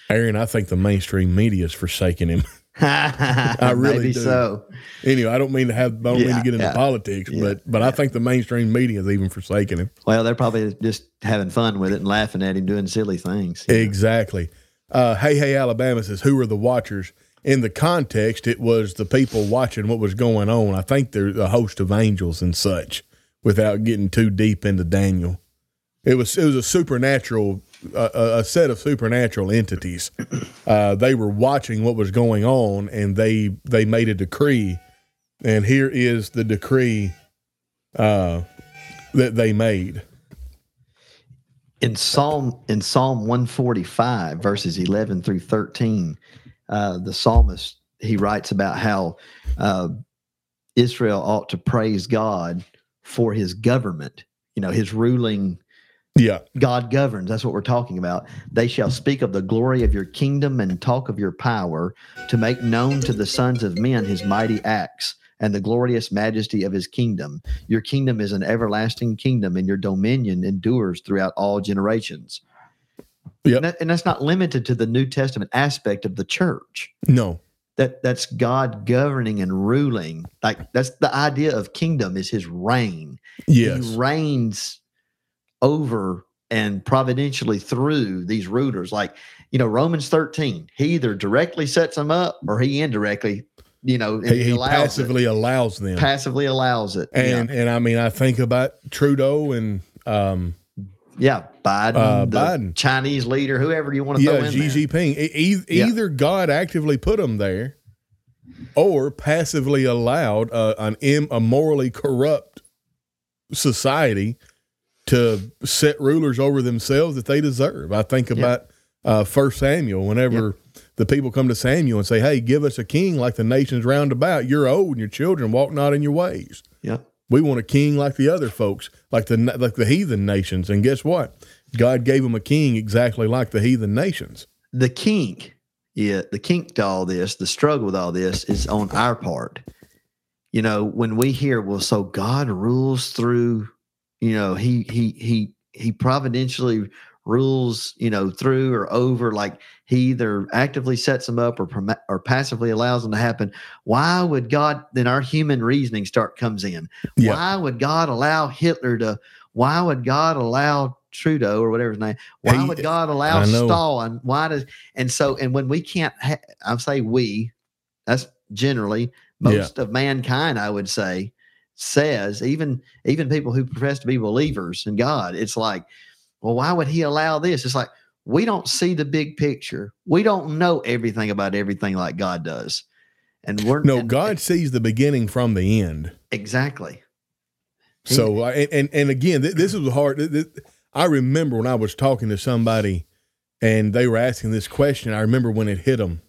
A: Aaron, I think the mainstream media is forsaking him.
B: I
A: really
B: Maybe
A: do.
B: so.
A: anyway, I don't mean to have, I don't mean to get into
B: yeah,
A: politics,
B: yeah,
A: but but I think the mainstream media is even forsaking him.
B: Well, they're probably just having fun with it and laughing at him doing silly things.
A: Exactly. Uh, hey, hey, Alabama says, who are the watchers? In the context, it was the people watching what was going on. I think they're a host of angels and such, without getting too deep into Daniel. It was it was a supernatural, a a set of supernatural entities. Uh, they were watching what was going on, and they they made a decree. And here is the decree uh, that they made.
B: In Psalm in Psalm 145 verses 11 through 13 uh, the psalmist he writes about how uh, Israel ought to praise God for his government you know his ruling
A: Yeah,
B: God governs. That's what we're talking about. They shall speak of the glory of your kingdom and talk of your power to make known to the sons of men his mighty acts and the glorious majesty of his kingdom your kingdom is an everlasting kingdom, and your dominion endures throughout all generations.
A: Yep.
B: And, that- and that's not limited to the New Testament aspect of the church.
A: no,
B: That that's God governing and ruling. Like that's the idea of kingdom is His reign.
A: yes,
B: He reigns over and providentially through these rulers. Like you know, Romans thirteen. He either directly sets them up or he indirectly, you know,
A: he, he
B: allows it.
A: passively allows them.
B: passively allows it. Yeah.
A: and and I mean, I think about Trudeau and um,
B: Yeah, Biden,
A: Uh,
B: the
A: Biden.
B: Chinese leader, whoever you want to throw
A: yeah,
B: in
A: Xi
B: there.
A: Jinping. E- e-
B: Yeah.
A: Either God actively put them there, or passively allowed uh, an Im- a morally corrupt society to set rulers over themselves that they deserve. I think about uh, First Samuel. Whenever the people come to Samuel and say, "Hey, give us a king like the nations round about. You're old, and your children walk not in your ways."
B: Yeah,
A: We want a king like the other folks, like the like the heathen nations. And guess what? God gave them a king exactly like the heathen nations.
B: the kink, yeah, the kink to all this, the struggle with all this is on our part. You know, when we hear, well, so God rules through, you know, he he he he providentially rules, you know, through or over, like he either actively sets them up or or passively allows them to happen. Why would God? Then our human reasoning start comes in.
A: Yeah.
B: Why would God allow Hitler to? Why would God allow Trudeau or whatever his name? Why
A: Hey,
B: would God allow. Stalin? Why does and so and when we can't, ha- I say we, that's generally
A: Yeah.
B: most of mankind. I would say says even even people who profess to be believers in God. It's like, well, why would He allow this? It's like we don't see the big picture. We don't know everything about everything like God does, and we're
A: No,
B: and-
A: God sees the beginning from the end.
B: exactly.
A: So, I- and and, and again, th- this was hard. I remember when I was talking to somebody, and they were asking this question. I remember when it hit them.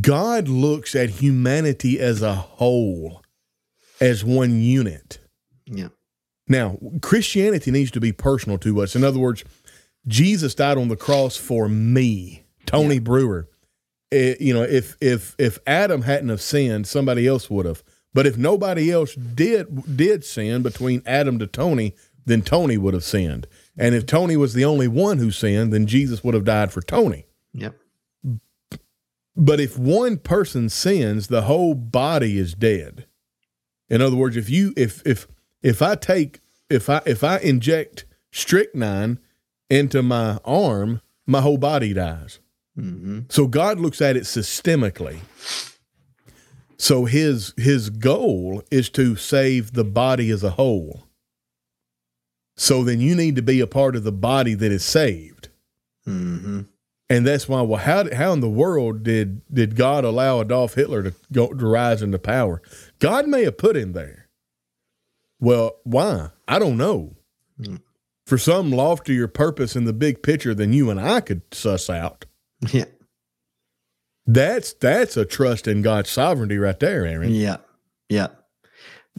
A: God looks at humanity as a whole, as one unit.
B: Yeah.
A: Now, Christianity needs to be personal to us. In other words, Jesus died on the cross for me, Tony Brewer. it, you know, if if if Adam hadn't have sinned, somebody else would have. But if nobody else did did sin between Adam to Tony, then Tony would have sinned. And if Tony was the only one who sinned, then Jesus would have died for Tony.
B: Yep.
A: But if one person sins, the whole body is dead. In other words, if you if if if I take if I if I inject strychnine into my arm, my whole body dies.
B: Mm-hmm.
A: So God looks at it systemically. So his his goal is to save the body as a whole. So then you need to be a part of the body that is saved.
B: Mm-hmm.
A: And that's why well how how in the world did did God allow Adolf Hitler to go to rise into power? God may have put him there. Well, why? I don't know.
B: Mm.
A: For some loftier purpose in the big picture than you and I could suss out.
B: Yeah.
A: That's that's a trust in God's sovereignty right there, Aaron.
B: Yeah. Yeah.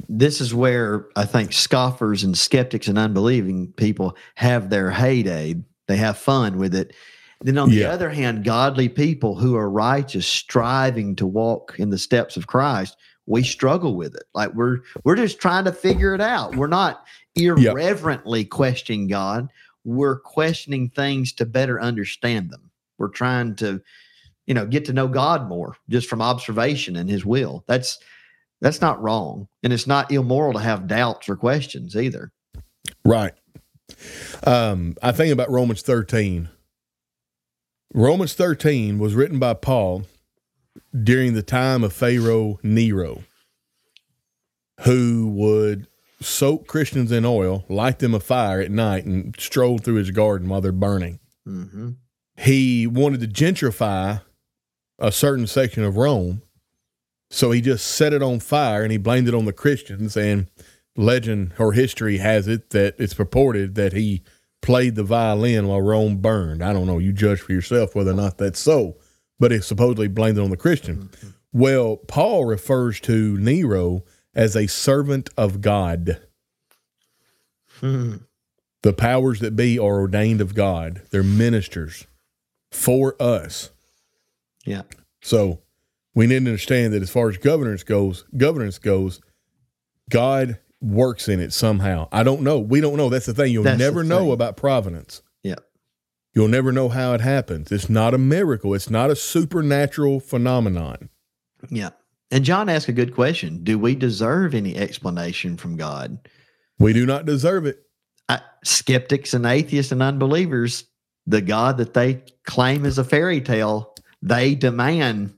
B: This is where I think scoffers and skeptics and unbelieving people have their heyday. They have fun with it. Then on the
A: Yeah.
B: other hand, godly people who are righteous, striving to walk in the steps of Christ, we struggle with it. Like we're we're just trying to figure it out. We're not irreverently questioning God. We're questioning things to better understand them. We're trying to, you know, get to know God more just from observation and his will. That's that's not wrong. And it's not immoral to have doubts or questions either.
A: Right. Um, I think about Romans 13. Romans 13 was written by Paul during the time of Pharaoh Nero, who would soak Christians in oil, light them a fire at night, and stroll through his garden while they're burning.
B: Mm-hmm.
A: He wanted to gentrify a certain section of Rome, so he just set it on fire and he blamed it on the Christians. And legend or history has it that it's purported that he played the violin while Rome burned. I don't know. You judge for yourself whether or not that's so, but it's supposedly blamed it on the Christian. Well, Paul refers to Nero as a servant of God.
B: Hmm.
A: The powers that be are ordained of God. They're ministers for us.
B: Yeah.
A: So we need to understand that as far as governance goes, governance goes, God works in it somehow. I don't know. We don't know. That's the thing. You'll
B: That's
A: never know
B: thing.
A: about providence. You'll never know how it happens. It's not a miracle. It's not a supernatural phenomenon.
B: Yeah. And John asked a good question. Do we deserve any explanation from God?
A: We do not deserve it.
B: I, skeptics and atheists and unbelievers, the God that they claim is a fairy tale, they demand.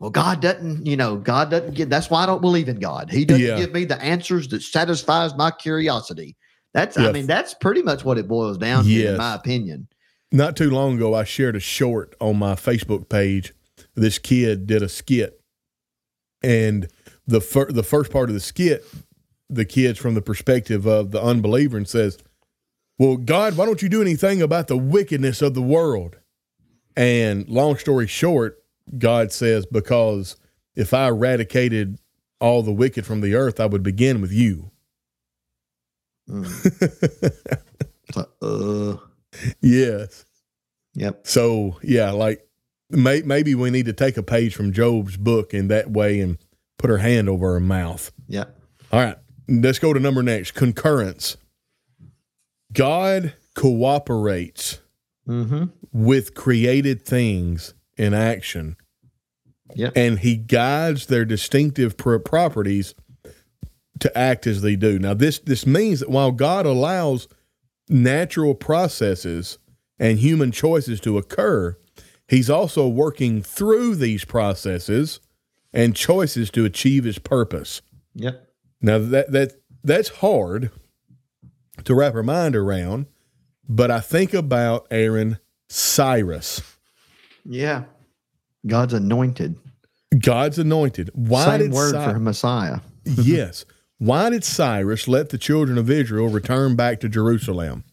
B: Well, God doesn't, you know, God doesn't give. That's why I don't believe in God. He doesn't
A: Yeah.
B: give me the answers that satisfies my curiosity. That's, I mean, that's pretty much what it boils down to,
A: Yes.
B: in my opinion.
A: Not too long ago, I shared a short on my Facebook page. This kid did a skit, and the fir- the first part of the skit, the kid's from the perspective of the unbeliever and says, "Well, God, why don't you do anything about the wickedness of the world?" And long story short, God says, "Because if I eradicated all the wicked from the earth, I would begin with you."
B: Mm. Uh,
A: yes.
B: yep.
A: So yeah, like may, maybe we need to take a page from Job's book in that way and put her hand over her mouth.
B: Yep.
A: All right, let's go to number next. Concurrence. God cooperates
B: Mm-hmm.
A: with created things in action,
B: Yep.
A: and He guides their distinctive pro- properties to act as they do. Now, this this means that while God allows natural processes and human choices to occur, He's also working through these processes and choices to achieve His purpose.
B: Yep.
A: Now that that that's hard to wrap our mind around, but I think about Aaron Cyrus,
B: Yeah. God's anointed.
A: God's anointed. Why
B: Same
A: did
B: word
A: Cy-
B: for Messiah.
A: yes? Why did Cyrus let the children of Israel return back to Jerusalem?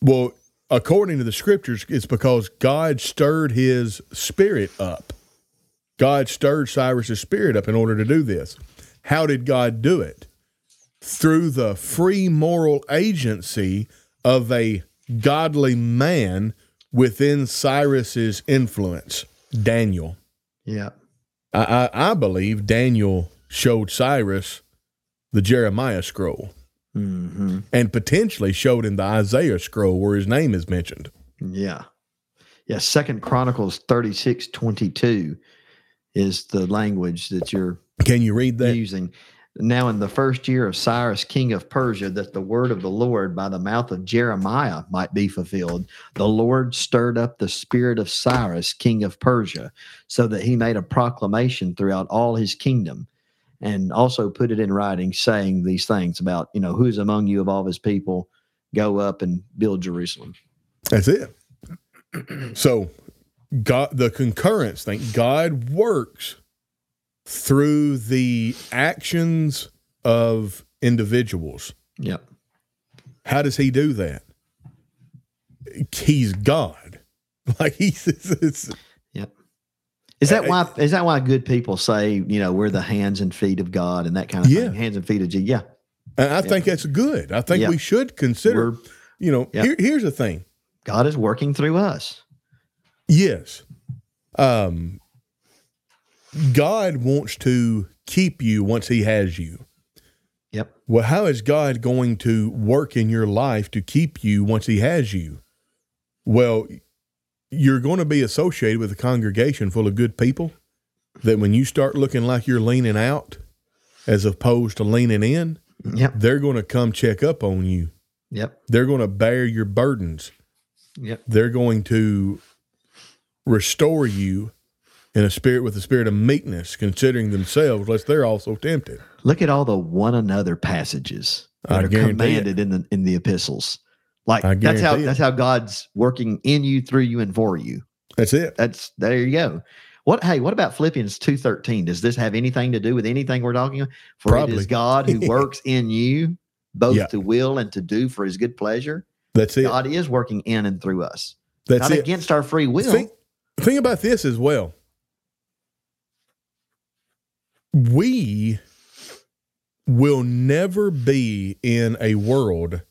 A: Well, according to the scriptures, it's because God stirred his spirit up. God stirred Cyrus's spirit up in order to do this. How did God do it? Through the free moral agency of a godly man within Cyrus's influence. Daniel.
B: Yeah.
A: I, I, I believe Daniel showed Cyrus the Jeremiah scroll
B: hmm
A: and potentially showed him the Isaiah scroll where his name is mentioned.
B: Yeah. Yeah. Second Chronicles 36 22 is the language that you're
A: Can you read that?
B: using. Now, in the first year of Cyrus, king of Persia, that the word of the Lord by the mouth of Jeremiah might be fulfilled, the Lord stirred up the spirit of Cyrus, king of Persia, so that he made a proclamation throughout all his kingdom and also put it in writing, saying these things about, you know, who's among you of all his people, go up and build Jerusalem.
A: That's it. So, God, the concurrence thing, God works through the actions of individuals.
B: Yep.
A: How does He do that? He's God. Like He's. It's, it's.
B: Is that why? Is that why good people say, you know, we're the hands and feet of God and that kind of
A: Yeah.
B: thing? Hands and feet of Jesus. Yeah.
A: and I think that's good. I think
B: Yeah.
A: we should consider.
B: We're,
A: You know,
B: Yeah.
A: here, here's the thing.
B: God is working through us.
A: Yes. Um God wants to keep you once he has you.
B: Yep.
A: Well, how is God going to work in your life to keep you once he has you? Well, you're going to be associated with a congregation full of good people that when you start looking like you're leaning out as opposed to leaning in,
B: Yep.
A: they're going to come check up on you.
B: Yep.
A: They're going to bear your burdens.
B: Yep.
A: they're going to restore you in a spirit with a spirit of meekness, considering themselves, lest they're also tempted.
B: Look at all the one another passages
A: I
B: that are
A: guarantee it.
B: commanded in the in the epistles. Like that's how
A: it.
B: that's how God's working in you, through you, and for you.
A: That's it.
B: That's there you go. What hey, what about Philippians two thirteen? Does this have anything to do with anything we're talking about? For it
A: Probably.
B: is God who works in you, both
A: Yeah.
B: to will and to do for his good pleasure.
A: That's it.
B: God is working in and through us.
A: That's
B: Not
A: it.
B: against our free will.
A: Think, think about this as well. We will never be in a world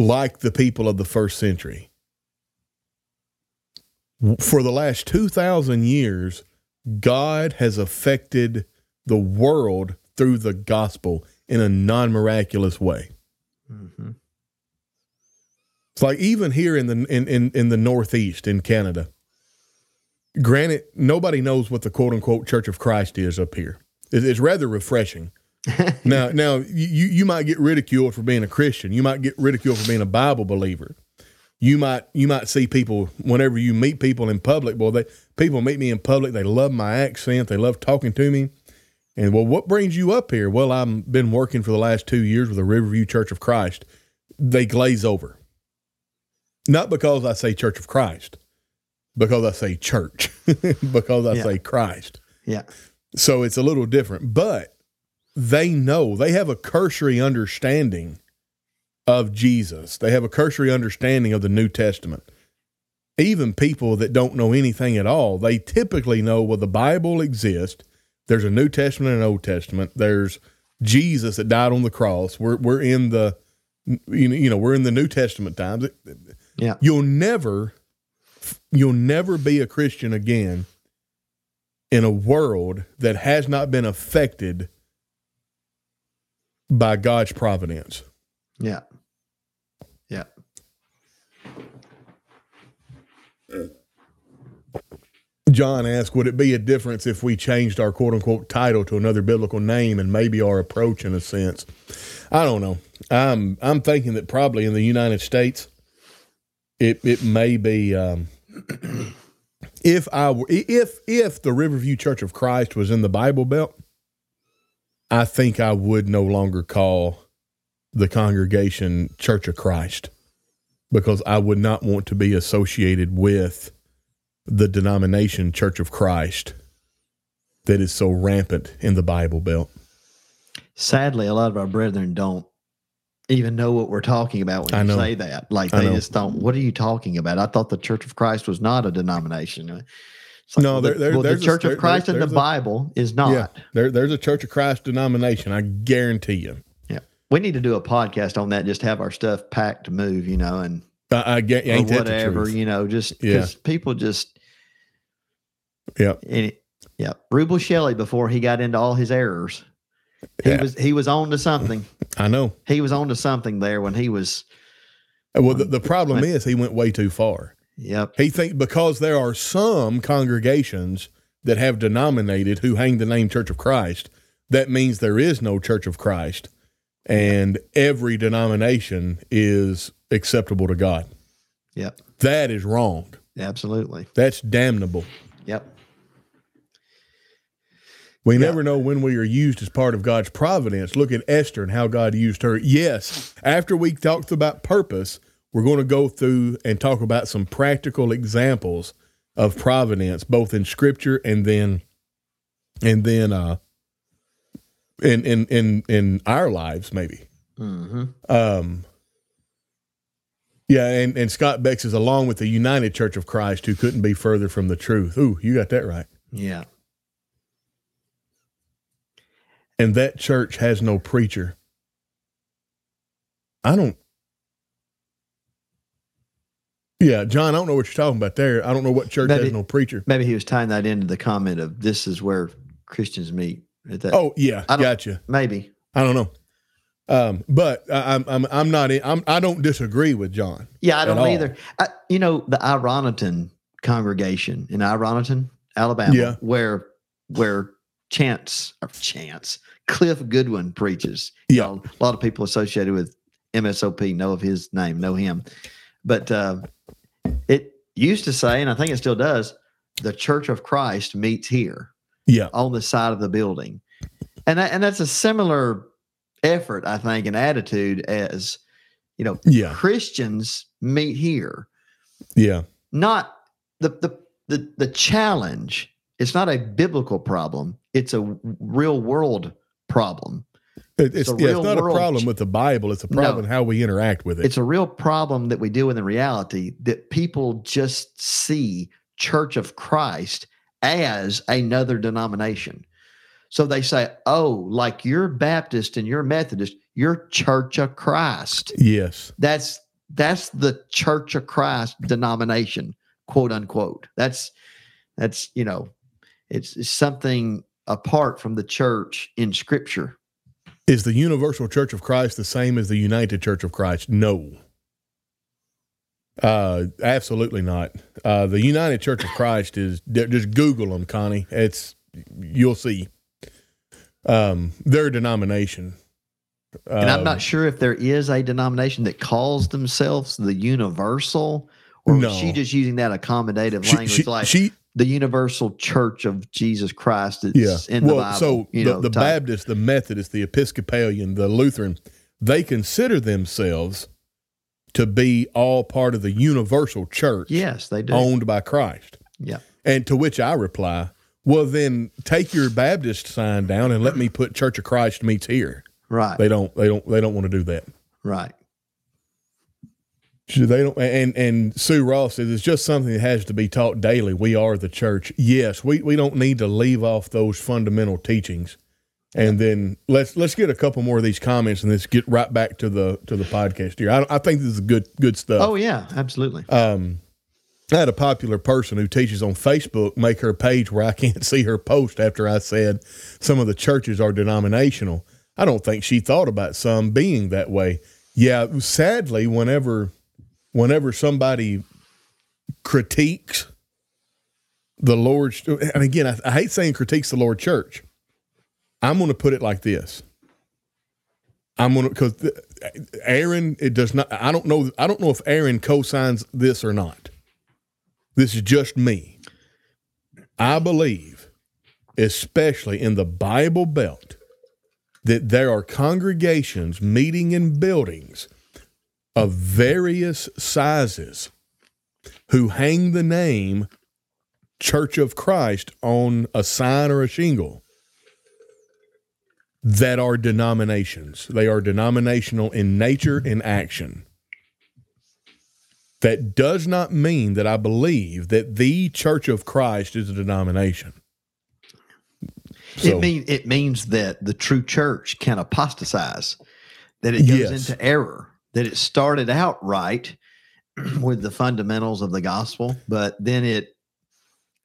A: like the people of the first century. For the last 2,000 years, God has affected the world through the gospel in a non miraculous way.
B: Mhm.
A: It's like even here in the in, in, in the Northeast in Canada. Granted, nobody knows what the quote unquote Church of Christ is up here. It- It's rather refreshing. now, now you you might get ridiculed for being a Christian. You might get ridiculed for being a Bible believer. You might you might see people whenever you meet people in public. Well, they people meet me in public. They love my accent. They love talking to me. And well, what brings you up here? Well, I've been working for the last two years with the Riverview Church of Christ. They glaze over. Not because I say Church of Christ, because I say church, because I
B: Yeah.
A: say Christ.
B: yeah.
A: So it's a little different, but they know they have a cursory understanding of Jesus. They have a cursory understanding of the New Testament. Even people that don't know anything at all, they typically know well, the Bible exists. There's a New Testament and an Old Testament. There's Jesus that died on the cross. We're we're in the you know, you know we're in the New Testament times.
B: Yeah.
A: You'll never you'll never be a Christian again in a world that has not been affected by God's providence.
B: Yeah. Yeah.
A: John asked, would it be a difference if we changed our quote unquote title to another biblical name and maybe our approach in a sense? I don't know. I'm I'm thinking that probably in the United States, it it may be um, if I were if if the Riverview Church of Christ was in the Bible Belt, I think I would no longer call the congregation Church of Christ because I would not want to be associated with the denomination Church of Christ that is so rampant in the Bible Belt.
B: Sadly, a lot of our brethren don't even know what we're talking about when you say that. Like they just don't. What are you talking about? I thought the Church of Christ was not a denomination. Like,
A: No, there-
B: the,
A: there-
B: well, the
A: there's a-
B: Church
A: there-
B: of Christ
A: there-
B: in the
A: a-
B: Bible is not.
A: Yeah, there, there's a Church of Christ denomination. I guarantee you.
B: Yeah. We need to do a podcast on that. Just have our stuff packed to move, you know, and
A: I, I get
B: or whatever, you know, just
A: Yeah.
B: because people just
A: Yeah.
B: it, yeah. Rubel Shelley before he got into all his errors. He
A: Yeah.
B: was he was on to something.
A: I know.
B: He was on to something there when he was
A: Well, the, the problem is he went way too far.
B: Yep.
A: He think because there are some congregations that have denominated who hang the name Church of Christ, that means there is no Church of Christ, and every denomination is acceptable to God.
B: Yep.
A: That is wrong.
B: Absolutely.
A: That's damnable.
B: Yep.
A: We never know when we are used as part of God's providence. Look at Esther and how God used her. Yes, after we talked about purpose, we're going to go through and talk about some practical examples of providence, both in Scripture and then, and then, uh, in in in in our lives, maybe.
B: hmm
A: Um, yeah, and, and Scott Beck is along with the United Church of Christ, who couldn't be further from the truth. Ooh, you got that right.
B: Yeah.
A: and that church has no preacher. I don't. Yeah, John, I don't know what you're talking about there. I don't know what church
B: Maybe-
A: has no preacher.
B: Maybe he was tying that into the comment of this is where Christians meet. At that,
A: Oh, yeah,
B: I
A: gotcha.
B: maybe.
A: I don't know. Um, but I, I'm I'm I'm not in, I'm I don't disagree with John.
B: Yeah, I don't either. I, you know, the Ironiton congregation in Ironiton, Alabama,
A: Yeah.
B: where where Chance or Chance Cliff Goodwin preaches.
A: Yeah.
B: You know, a lot of people associated with MSOP know of his name, know him. But uh, it used to say, and I think it still does, the Church of Christ meets here
A: Yeah,
B: on the side of the building, and that, and that's a similar effort, I think, and attitude as you know
A: yeah,
B: Christians meet here.
A: yeah,
B: Not the the the the challenge. It's not a biblical problem. It's a real world problem.
A: It- it's
B: a
A: yeah, it's not a problem
B: ch-
A: with the Bible. It's a
B: No.
A: problem how we interact with it.
B: It's a real problem that we deal with in reality that people just see Church of Christ as another denomination. So they say, "Oh, like you're Baptist and you're Methodist, you're Church of Christ."
A: yes,
B: that's that's the church of christ denomination quote unquote that's that's you know it's, it's something apart from the church in scripture
A: is the Universal Church of Christ the same as the United Church of Christ? No. Uh, absolutely not. Uh, the United Church of Christ is just Google them, Connie. It's you'll see. Um, their denomination.
B: and i'm
A: Um,
B: not sure if there is a denomination that calls themselves the universal or
A: No.
B: she just using that accommodative
A: she,
B: language
A: she,
B: like
A: she
B: the universal church of jesus christ that's
A: yeah.
B: in the
A: well,
B: bible
A: so
B: you
A: the,
B: know
A: the
B: type.
A: Baptist, the Methodist, the Episcopalian, the Lutheran, they consider themselves to be all part of the universal church
B: yes they do
A: owned by Christ.
B: yeah
A: And to which I reply, well, then take your Baptist sign down and let me put Church of Christ meets here.
B: right
A: They don't. They don't. They don't want to do that.
B: right
A: They don't. And and Sue Ross says it's just something that has to be taught daily. We are the church. Yes, we we don't need to leave off those fundamental teachings. And then let's let's get a couple more of these comments and let's get right back to the to the podcast here. I, I think this is good good stuff.
B: oh yeah absolutely
A: um, I had a popular person who teaches on Facebook make her page where I can't see her post after I said some of the churches are denominational. I don't think she thought about some being that way. Yeah, sadly, whenever whenever somebody critiques the Lord's, and again, I, I hate saying critiques the Lord Church. I'm going to put it like this. I'm going to because Aaron, it does not. I don't know. I don't know if Aaron co-signs this or not. This is just me. I believe, especially in the Bible Belt, that there are congregations meeting in buildings of various sizes who hang the name Church of Christ on a sign or a shingle that are denominations. They are denominational in nature and action. That does not mean that I believe that the Church of Christ is a denomination. So-
B: it mean it means that the true church can apostatize, that it goes
A: Yes.
B: into error, that it started out right, with the fundamentals of the gospel, but then it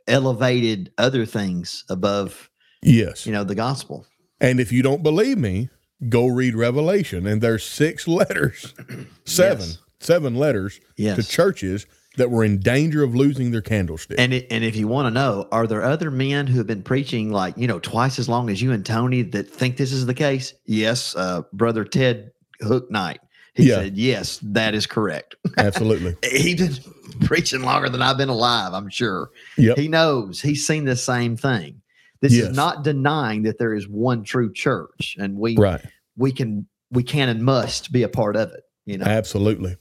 B: elevated other things above,
A: Yes.
B: you know, the gospel.
A: And if you don't believe me, go read Revelation. And there's six letters, seven,
B: Yes.
A: seven letters
B: Yes.
A: to churches that were in danger of losing their candlestick.
B: And it, and if you want to know, are there other men who have been preaching like you know twice as long as you and Tony that think this is the case? Yes, uh, brother Ted Hook Knight. He
A: Yeah.
B: said yes, that is correct.
A: Absolutely.
B: He's been preaching longer than I've been alive. I'm sure.
A: Yep.
B: He knows. He's seen the same thing. This
A: Yes.
B: is not denying that there is one true church, and we
A: Right.
B: we can we can and must be a part of it. You know.
A: Absolutely.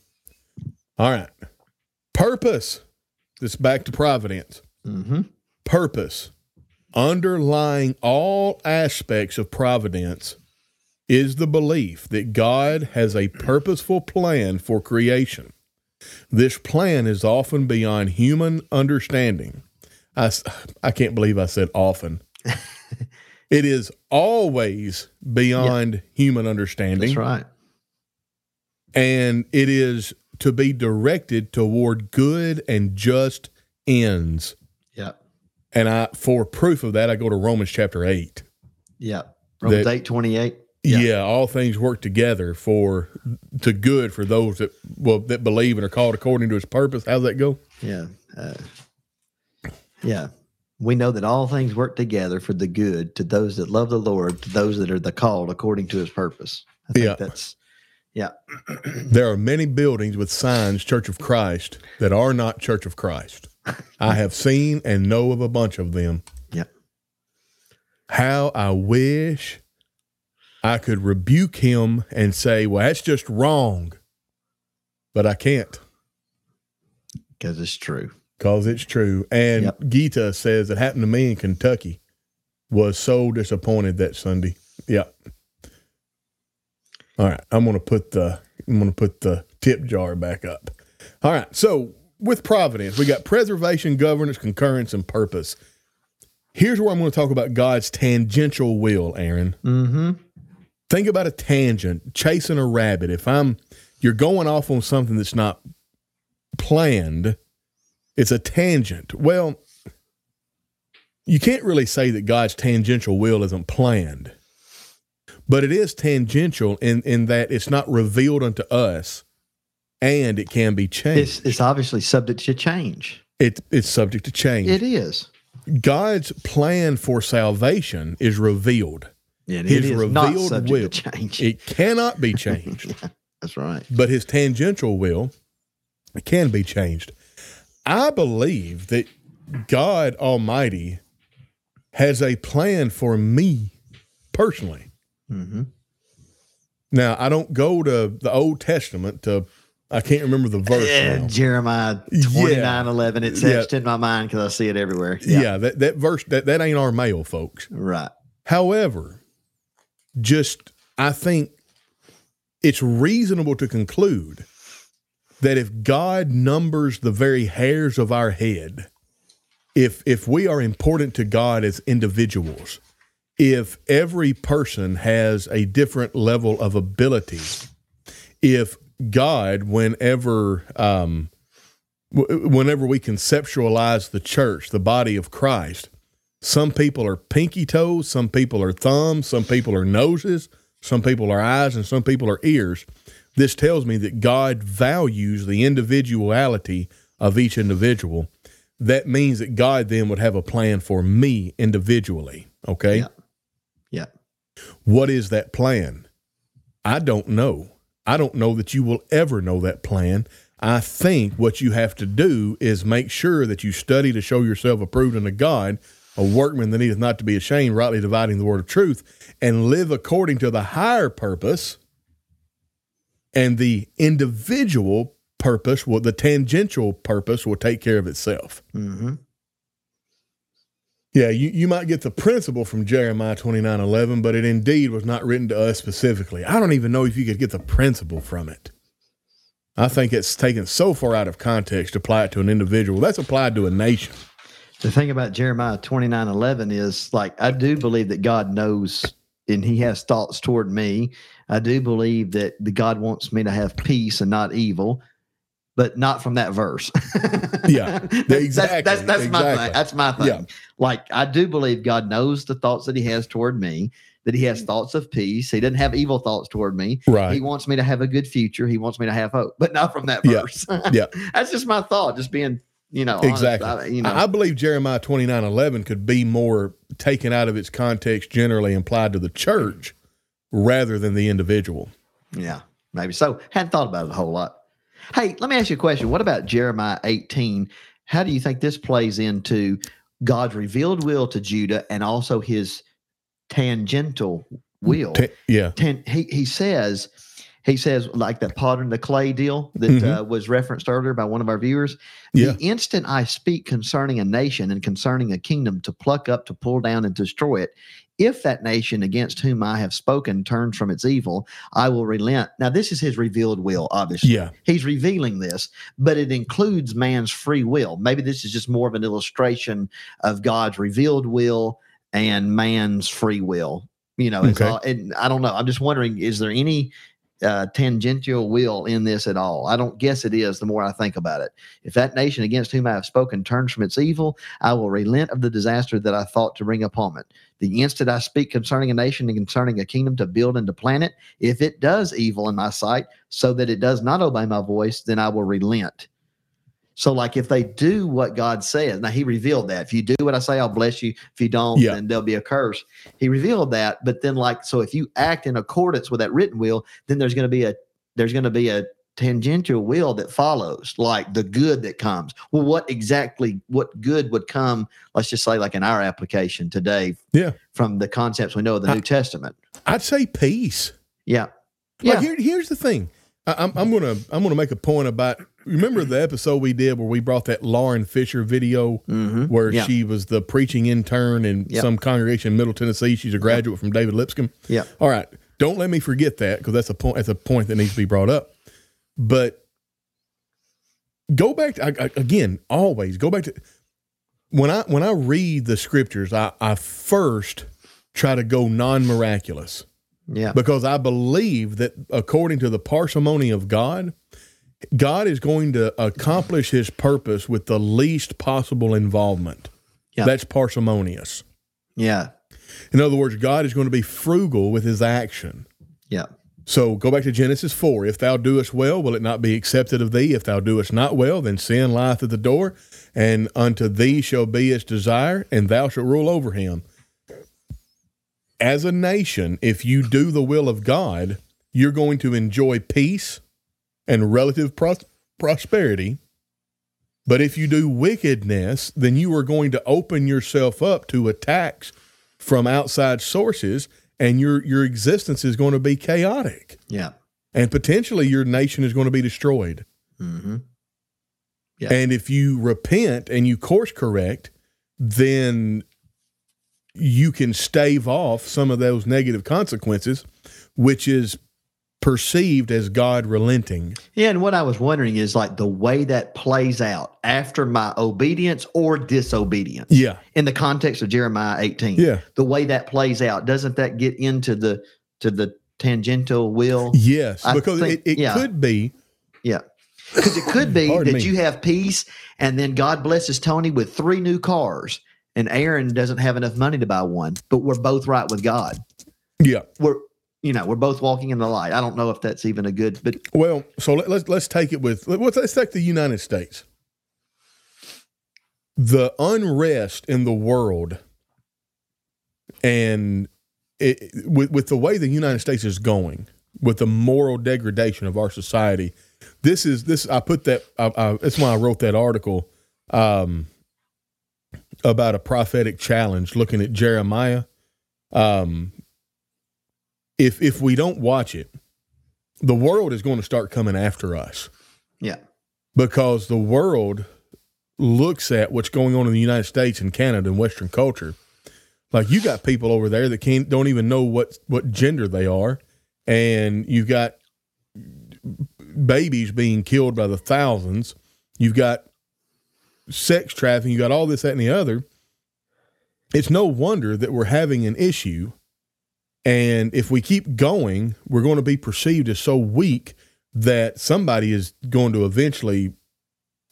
A: All right. Purpose. This back to providence.
B: Mm-hmm.
A: Purpose. Underlying all aspects of providence is the belief that God has a purposeful plan for creation. This plan is often beyond human understanding. I, I can't believe I said often. it is always beyond human understanding.
B: That's right.
A: and it is to be directed toward good and just ends.
B: Yeah.
A: And I, for proof of that, I go to Romans chapter eight.
B: Yeah. Romans
A: That-
B: eight twenty eight.
A: Yeah.
B: Yeah.
A: all things work together for to good for those that well that believe and are called according to His purpose. How's that go?
B: Yeah. Uh, yeah. We know that all things work together for the good to those that love the Lord, to those that are the called according to his purpose. I think
A: Yeah.
B: that's yeah.
A: There are many buildings with signs Church of Christ that are not Church of Christ. I have seen and know of a bunch of them.
B: Yeah.
A: How I wish I could rebuke him and say, well, that's just wrong. But I can't
B: Because it's true.
A: because it's true. And
B: Yep.
A: Gita says it happened to me in Kentucky. Was so disappointed that Sunday. Yeah. All right. I'm gonna put the I'm gonna put the tip jar back up. All right. So with providence, we got preservation, governance, concurrence, and purpose. Here's where I'm going to talk about God's tangential will, Aaron.
B: Mm-hmm.
A: Think about a tangent, chasing a rabbit. If I'm you're going off on something that's not planned, it's a tangent. Well, you can't really say that God's tangential will isn't planned. But it is tangential in, in that it's not revealed unto us and it can be changed.
B: It's it's obviously subject to change.
A: It, it's subject to change.
B: It is.
A: God's plan for salvation is revealed.
B: And
A: His
B: it is not
A: revealed will. It cannot be changed.
B: That's right.
A: but his tangential will can be changed. I believe that God Almighty has a plan for me personally.
B: Mm-hmm.
A: Now, I don't go to the Old Testament to I can't remember the verse. now.
B: Jeremiah
A: Yeah.
B: twenty nine eleven. It's
A: Yeah.
B: in my mind because I see it everywhere.
A: Yeah, that, that verse that, that ain't our mail, folks.
B: Right.
A: However, just I think it's reasonable to conclude that if God numbers the very hairs of our head, if if we are important to God as individuals, if every person has a different level of ability, if God, whenever um, w- whenever we conceptualize the church, the body of Christ, some people are pinky toes, some people are thumbs, some people are noses, some people are eyes, and some people are ears. This tells me that God values the individuality of each individual. That means that God then would have a plan for me individually. Okay.
B: Yeah. Yeah.
A: What is that plan? I don't know. I don't know that you will ever know that plan. I think what you have to do is make sure that you study to show yourself approved unto God, a workman that needeth not to be ashamed, rightly dividing the word of truth, and live according to the higher purpose. And the individual purpose, will, the tangential purpose, will take care of itself.
B: Mm-hmm.
A: Yeah, you, you might get the principle from Jeremiah twenty nine eleven, but it indeed was not written to us specifically. I don't even know if you could get the principle from it. I think it's taken so far out of context to apply it to an individual. That's applied to a nation.
B: The thing about Jeremiah twenty nine eleven is like I do believe that God knows and He has thoughts toward me. I do believe that the God wants me to have peace and not evil. but not from that verse.
A: Yeah,
B: That's-
A: exactly,
B: That's, that's, my
A: exactly.
B: thing. That's my thing.
A: Yeah.
B: Like I do believe God knows the thoughts that He has toward me. That He has mm. thoughts of peace. He doesn't have evil thoughts toward me.
A: Right.
B: He wants me to have a good future. He wants me to have hope, but not from that
A: Yeah.
B: verse.
A: Yeah.
B: that's just my thought. Just being, you know, honest.
A: Exactly.
B: I- you know,
A: I believe Jeremiah twenty nine eleven could be more taken out of its context, generally applied to the church rather than the individual.
B: Yeah, maybe so. Hadn't thought about it a whole lot. Hey, let me ask you a question. What about Jeremiah 18? How do you think this plays into God's revealed will to Judah and also his tangential will?
A: Ta- yeah.
B: Tan- he, he says, he says, like that potter and the clay deal that
A: Mhm.
B: uh, was referenced earlier by one of our viewers.
A: Yeah.
B: The instant I speak concerning a nation and concerning a kingdom to pluck up, to pull down, and destroy it, if that nation against whom I have spoken turns from its evil, I will relent. Now, this is his revealed will, obviously.
A: Yeah.
B: He's revealing this, but it includes man's free will. Maybe this is just more of an illustration of God's revealed will and man's free will. You know,
A: Okay.
B: all, and I don't know. I'm just wondering, is there any uh, tangential will in this at all? I don't guess it is the more I think about it. If that nation against whom I have spoken turns from its evil, I will relent of the disaster that I thought to bring upon it. The instant I speak concerning a nation and concerning a kingdom to build and to plan it, if it does evil in my sight, so that it does not obey my voice, then I will relent. So, like if they do what God says, now He revealed that. If you do what I say, I'll bless you. If you don't,
A: Yeah.
B: then there'll be a curse. He revealed that. But then, like, so if you act in accordance with that written will, then there's going to be a there's going to be a tangential will that follows, like the good that comes. Well, what exactly what good would come? Let's just say, like in our application today,
A: Yeah.
B: from the concepts we know of the
A: I-
B: New Testament.
A: I'd say peace.
B: Yeah,
A: Like
B: yeah,
A: here, here's the thing. I, I'm, I'm gonna I'm gonna make a point about. Remember the episode we did where we brought that Lauren Fisher video
B: hmm
A: where
B: Yeah.
A: she was the preaching intern in
B: Yep.
A: some congregation in Middle Tennessee. She's a graduate from David Lipscomb.
B: yeah,
A: All right, don't let me forget that because that's a point. That's a point that needs to be brought up. But go back to I, I- again. Always go back to when I when I read the scriptures. I, I first try to go non miraculous
B: yeah,
A: because I believe that according to the parsimony of God, God is going to accomplish His purpose with the least possible involvement.
B: Yeah.
A: That's parsimonious.
B: yeah,
A: In other words, God is going to be frugal with His action.
B: yeah,
A: So go back to Genesis 4. If thou doest well, will it not be accepted of thee? If thou doest not well, then sin lieth at the door, and unto thee shall be its desire, and thou shalt rule over him. As a nation, if you do the will of God, you're going to enjoy peace and relative pros- prosperity. But if you do wickedness, then you are going to open yourself up to attacks from outside sources, and your your existence is going to be chaotic,
B: yeah.
A: and potentially your nation is going to be destroyed.
B: hmm Yeah.
A: And if you repent and you course correct, then you can stave off some of those negative consequences, which is perceived as God relenting.
B: Yeah, and what I was wondering is like the way that plays out after my obedience or disobedience.
A: Yeah,
B: In the context of Jeremiah 18.
A: yeah,
B: The way that plays out, doesn't that get into the to the tangential will?
A: yes,
B: I
A: because
B: think-
A: it, it
B: yeah.
A: could be.
B: Yeah. Because it could be that
A: me.
B: you have peace and then God blesses Tony with three new cars and Aaron doesn't have enough money to buy one, but we're both right with God.
A: Yeah.
B: We're you know, we're both walking in the light. I don't know if that's even a good but
A: Well, so let, let's let's take it with let's, let's take the United States. The unrest in the world, and it, with with the way the United States is going, with the moral degradation of our society, this is this. I put that. I, I, that's why I wrote that article um, about a prophetic challenge, looking at Jeremiah. Um, if if we don't watch it, the world is going to start coming after us
B: yeah.
A: because the world looks at what's going on in the United States and Canada and Western culture. Like you got people over there that can't don't even know what what gender they are, and you've got babies being killed by the thousands. You've got sex trafficking. You got all this, that, and the other. It's no wonder that we're having an issue, and if we keep going, we're going to be perceived as so weak that somebody is going to eventually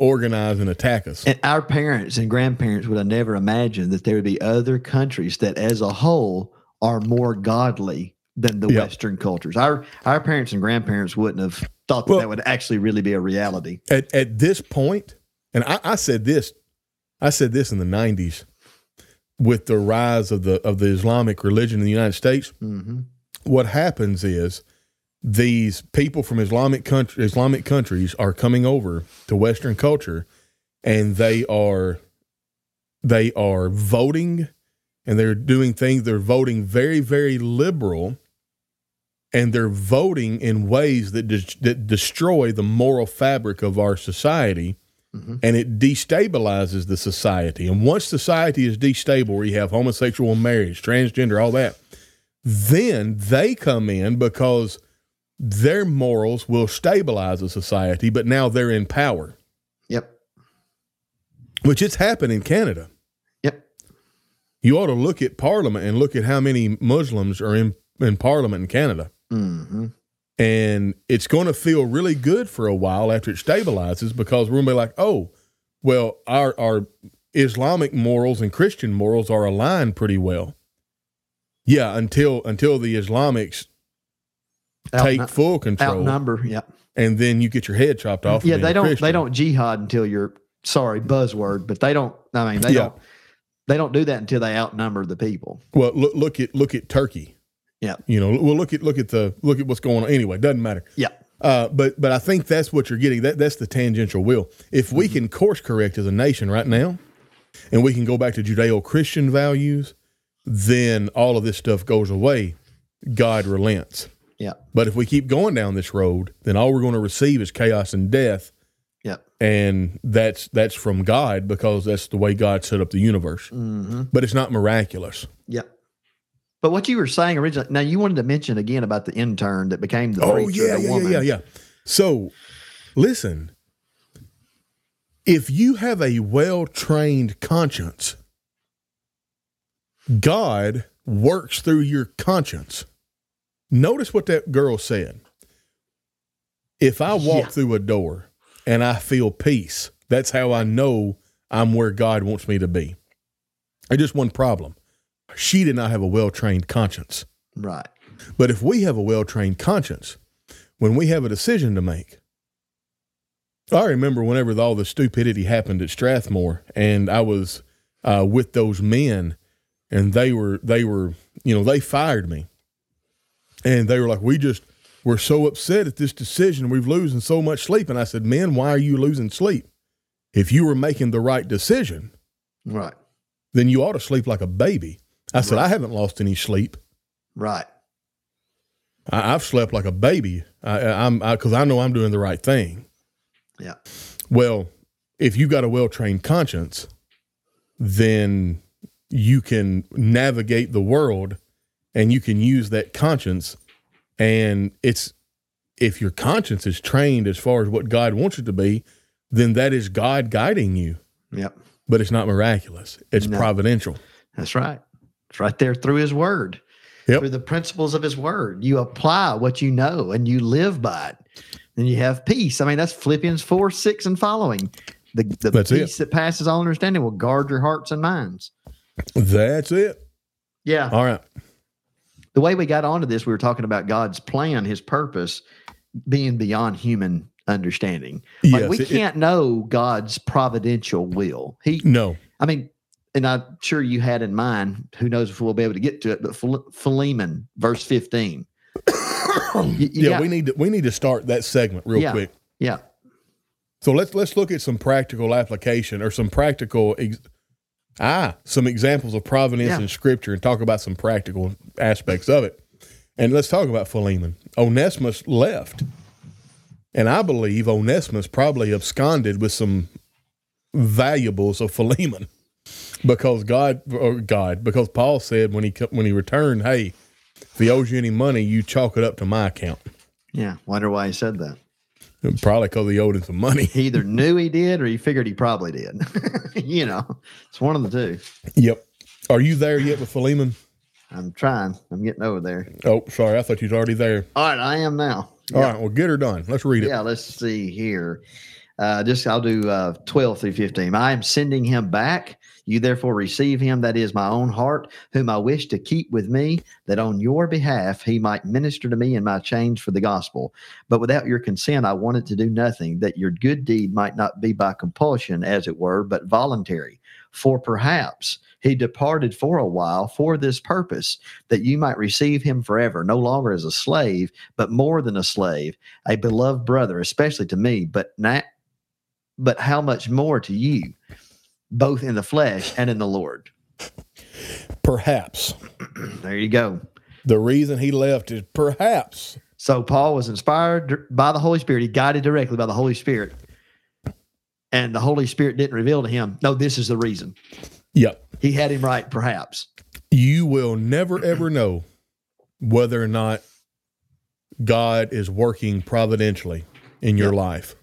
A: organize and attack us.
B: And our parents and grandparents would have never imagined that there would be other countries that, as a whole, are more godly than the
A: Yeah.
B: Western cultures. Our our parents and grandparents wouldn't have thought that
A: Well-
B: that would actually really be a reality.
A: At at this point, and I, I said this, I said this in the '90s with the rise of the of the Islamic religion in the United States.
B: hmm
A: what happens is these people from Islamic country, Islamic countries are coming over to Western culture, and they are they are voting, and they're doing things. They're voting very very liberal, and they're voting in ways that des- that destroy the moral fabric of our society.
B: Mhm.
A: And it destabilizes the society. And once society is destable, where you have homosexual marriage, transgender, all that, then they come in because their morals will stabilize a society, but now they're in power,
B: Yep.
A: which it's happened in Canada.
B: Yep.
A: You ought to look at Parliament and look at how many Muslims are in, in Parliament in Canada.
B: hmm
A: And it's going to feel really good for a while after it stabilizes because we're going to be like, oh, well, our, our Islamic morals and Christian morals are aligned pretty well. Yeah, until until the Islamics take full control,
B: outnumber. Yep.
A: and then you get your head chopped off.
B: Yeah, they don't
A: Christian.
B: they don't jihad until you're sorry buzzword, but they don't. I mean, they
A: Yeah.
B: don't they don't do that until they outnumber the people.
A: Well, look look at look at Turkey.
B: Yeah.
A: You know, well look at look at the look at what's going on. Anyway, doesn't matter.
B: Yeah.
A: Uh, but but I think that's what you're getting. That that's the tangential will. If we
B: Mm-hmm.
A: can course correct as a nation right now, and we can go back to Judeo-Christian values, then all of this stuff goes away. God relents.
B: Yeah.
A: But if we keep going down this road, then all we're going to receive is chaos and death,
B: Yeah.
A: and that's that's from God because that's the way God set up the universe.
B: hmm
A: But it's not miraculous.
B: Yeah. But what you were saying originally, now you wanted to mention again about the intern that became the
A: Oh
B: preacher,
A: yeah,
B: the
A: yeah,
B: woman.
A: yeah, yeah, yeah. So, listen, if you have a well trained conscience, God works through your conscience. Notice what that girl said. If I walk
B: Yeah.
A: through a door and I feel peace, that's how I know I'm where God wants me to be. There's just one problem. She did not have a well trained conscience.
B: Right.
A: But if we have a well trained conscience, when we have a decision to make, I remember whenever all the stupidity happened at Strathmore, and I was uh, with those men, and they were they were you know they fired me, and they were like, "We just we're so upset at this decision. We've losing so much sleep." And I said, "Men, why are you losing sleep? If you were making the right decision,
B: Right.
A: then you ought to sleep like a baby." I said,
B: Right.
A: "I haven't lost any sleep."
B: Right.
A: I, I've slept like a baby. I, I- I'm because I know I'm doing the right thing.
B: Yeah.
A: Well, if you've got a well trained conscience, then you can navigate the world, and you can use that conscience. And it's if your conscience is trained as far as what God wants it to be, then that is God guiding you.
B: Yep.
A: But it's not miraculous. It's
B: No.
A: providential.
B: That's right. It's right there through his word.
A: Yep.
B: Through the principles of his word. You apply what you know and you live by it. Then you have peace. I mean, that's Philippians 4, 6 and following. The, the
A: That's it.
B: peace that passes all understanding will guard your hearts and minds.
A: That's it.
B: Yeah.
A: All right.
B: the way we got onto this, we were talking about God's plan, his purpose being beyond human understanding. Like
A: Yes.
B: we
A: it- it-
B: can't know God's providential will. He,
A: no.
B: I mean, and I'm sure you had in mind, who knows if we'll be able to get to it, but Philemon, verse 15. You- you
A: yeah,
B: got-
A: we need to we need to start that segment real
B: Yeah.
A: quick.
B: yeah.
A: So let's let's look at some practical application or some practical ex- ah some examples of providence
B: Yeah.
A: in Scripture and talk about some practical aspects of it. And let's talk about Philemon. Onesimus left, and I believe Onesimus probably absconded with some valuables of Philemon because God or God because Paul said when he when he returned, hey, if he owes you any money, you chalk it up to my account.
B: Yeah. Wonder why he said that.
A: Probably because he owed him some money.
B: He either knew he did or he figured he probably did. you know, it's one of the two.
A: Yep. Are you there yet with Philemon?
B: I'm trying. I'm getting over there.
A: Oh, sorry. I thought you was already there.
B: All right. I am now.
A: All right, well, get her done. Let's read it.
B: Yeah, let's see here. Uh, just I'll do uh, 12 through 15. I am sending him back. You therefore receive him, that is my own heart, whom I wish to keep with me, that on your behalf he might minister to me in my chains for the gospel. But without your consent, I wanted to do nothing, that your good deed might not be by compulsion, as it were, but voluntary. For perhaps he departed for a while for this purpose, that you might receive him forever, no longer as a slave, but more than a slave, a beloved brother, especially to me, but not but how much more to you, both in the flesh and in the Lord.
A: Perhaps.
B: There you go.
A: The reason he left is perhaps.
B: So Paul was inspired by the Holy Spirit. He guided directly by the Holy Spirit. And the Holy Spirit didn't reveal to him, no, this is the reason.
A: Yep.
B: He had him right, perhaps.
A: You will never, ever know whether or not God is working providentially in your
B: Yep.
A: life.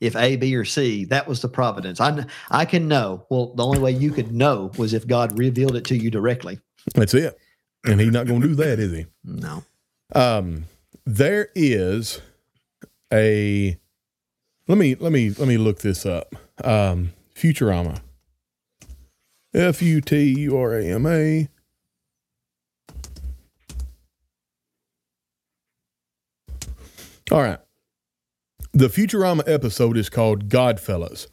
B: If A, B, or C, that was the providence. I, I can know. Well, the only way you could know was if God revealed it to you directly.
A: That's it. And he's not going to do that, is he?
B: No.
A: Um, there is a let me let me let me look this up. Um, Futurama. F U T U R A M A. All right. The Futurama episode is called Godfellas.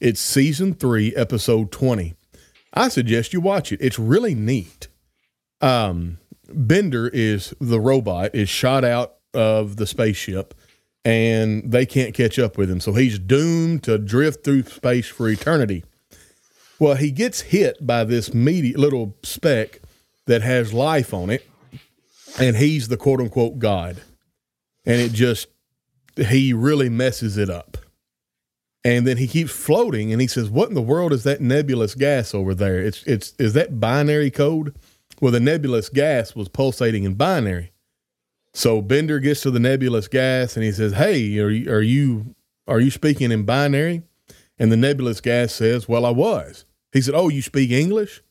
A: It's season three, episode 20. I suggest you watch it. It's really neat. Um, Bender is the robot is shot out of the spaceship and they can't catch up with him. So he's doomed to drift through space for eternity. Well, he gets hit by this meaty little speck that has life on it, and he's the quote unquote God. And it just, he really messes it up. And then he keeps floating and he says, What in the world is that nebulous gas over there? It's, it's, is that binary code? Well, the nebulous gas was pulsating in binary. So Bender gets to the nebulous gas and he says, "Hey, are you are you are you speaking in binary?" And the nebulous gas says, "Well, I was." He said, "Oh, you speak English?"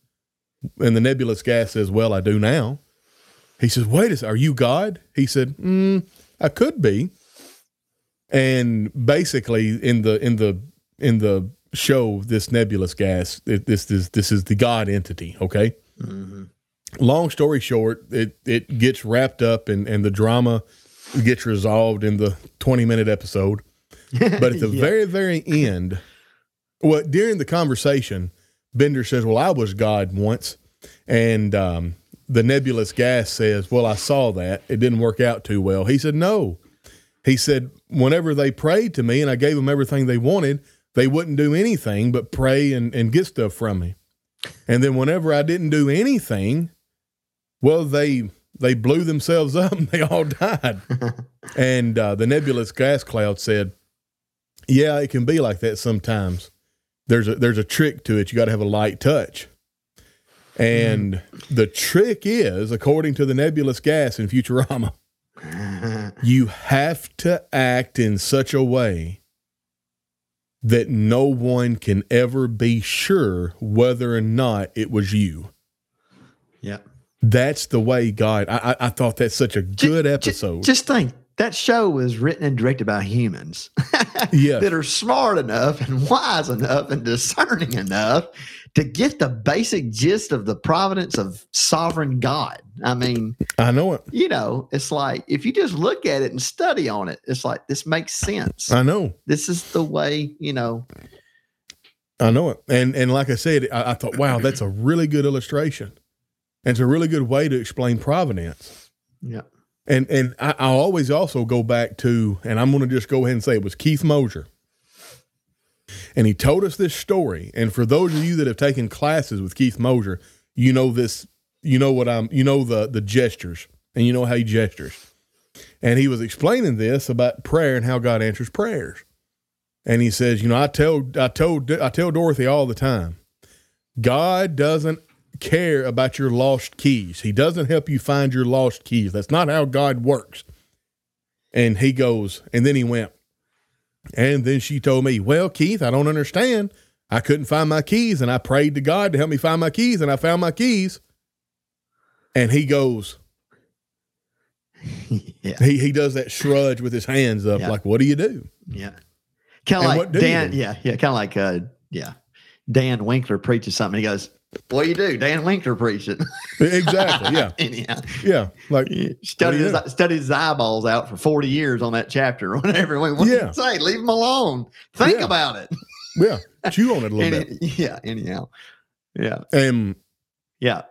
A: And the nebulous gas says, "Well, I do now." He says, "Wait a second, are you God?" He said, mm, "I could be." And basically, in the in the in the show, this nebulous gas, it, this is this is the God entity. Okay long story short, it it gets wrapped up and and the drama gets resolved in the 20 minute episode. But at the
B: Yeah.
A: very very end, well, during the conversation, Bender says, "Well, I was God once," and um, the nebulous gas says, "Well, I saw that. It didn't work out too well." He said, "No." He said, "Whenever they prayed to me and I gave them everything they wanted, they wouldn't do anything but pray and, and get stuff from me." And then whenever I didn't do anything, well, they they blew themselves up and they all died. and uh, the nebulous gas cloud said, "Yeah, it can be like that sometimes. There's a there's a trick to it. You got to have a light touch." And the trick is, according to the nebulous gas in Futurama, you have to act in such a way that no one can ever be sure whether or not it was you.
B: yeah.
A: That's the way God. I, I, I thought that's such a good
B: ju-
A: episode.
B: just think that show was written and directed by humans
A: Yeah.
B: that are smart enough and wise enough and discerning enough to get the basic gist of the providence of sovereign God. I mean,
A: I know it.
B: you know, it's like if you just look at it and study on it, it's like this makes sense.
A: I know.
B: this is the way, you know.
A: I know it. And and like I said, I, I thought, wow, that's a really good illustration. And it's a really good way to explain providence.
B: Yeah.
A: And and I, I always also go back to, and I'm going to just go ahead and say it was Keith Mosher. And he told us this story. And for those of you that have taken classes with Keith Mosher, you know this, you know what I'm, you know the the gestures, and you know how he gestures. And he was explaining this about prayer and how God answers prayers. And he says, you know, I tell I told I tell Dorothy all the time, God doesn't care about your lost keys. He doesn't help you find your lost keys. That's not how God works. And he goes, and then he went, and then she told me, Well, Keith, I don't understand. I couldn't find my keys, and I prayed to God to help me find my keys, and I found my keys. And he goes,
B: yeah,
A: He he does that shrudge with his hands up,
B: Yeah.
A: like, "What do you do?"
B: yeah. Kind of like Dan. Yeah, yeah. Kind of like uh, yeah. Dan Winkler preaches something. He goes, "What do you do?" Dan Winkler preached it.
A: Exactly. Yeah.
B: Anyhow,
A: Yeah. Like,
B: studied his, studied his eyeballs out for forty years on that chapter or whatever. What
A: Yeah.
B: say? Leave him alone. Think
A: Yeah.
B: about it.
A: yeah, chew on it a little
B: Any- yeah. Anyhow. Yeah.
A: bit. And
B: Yeah.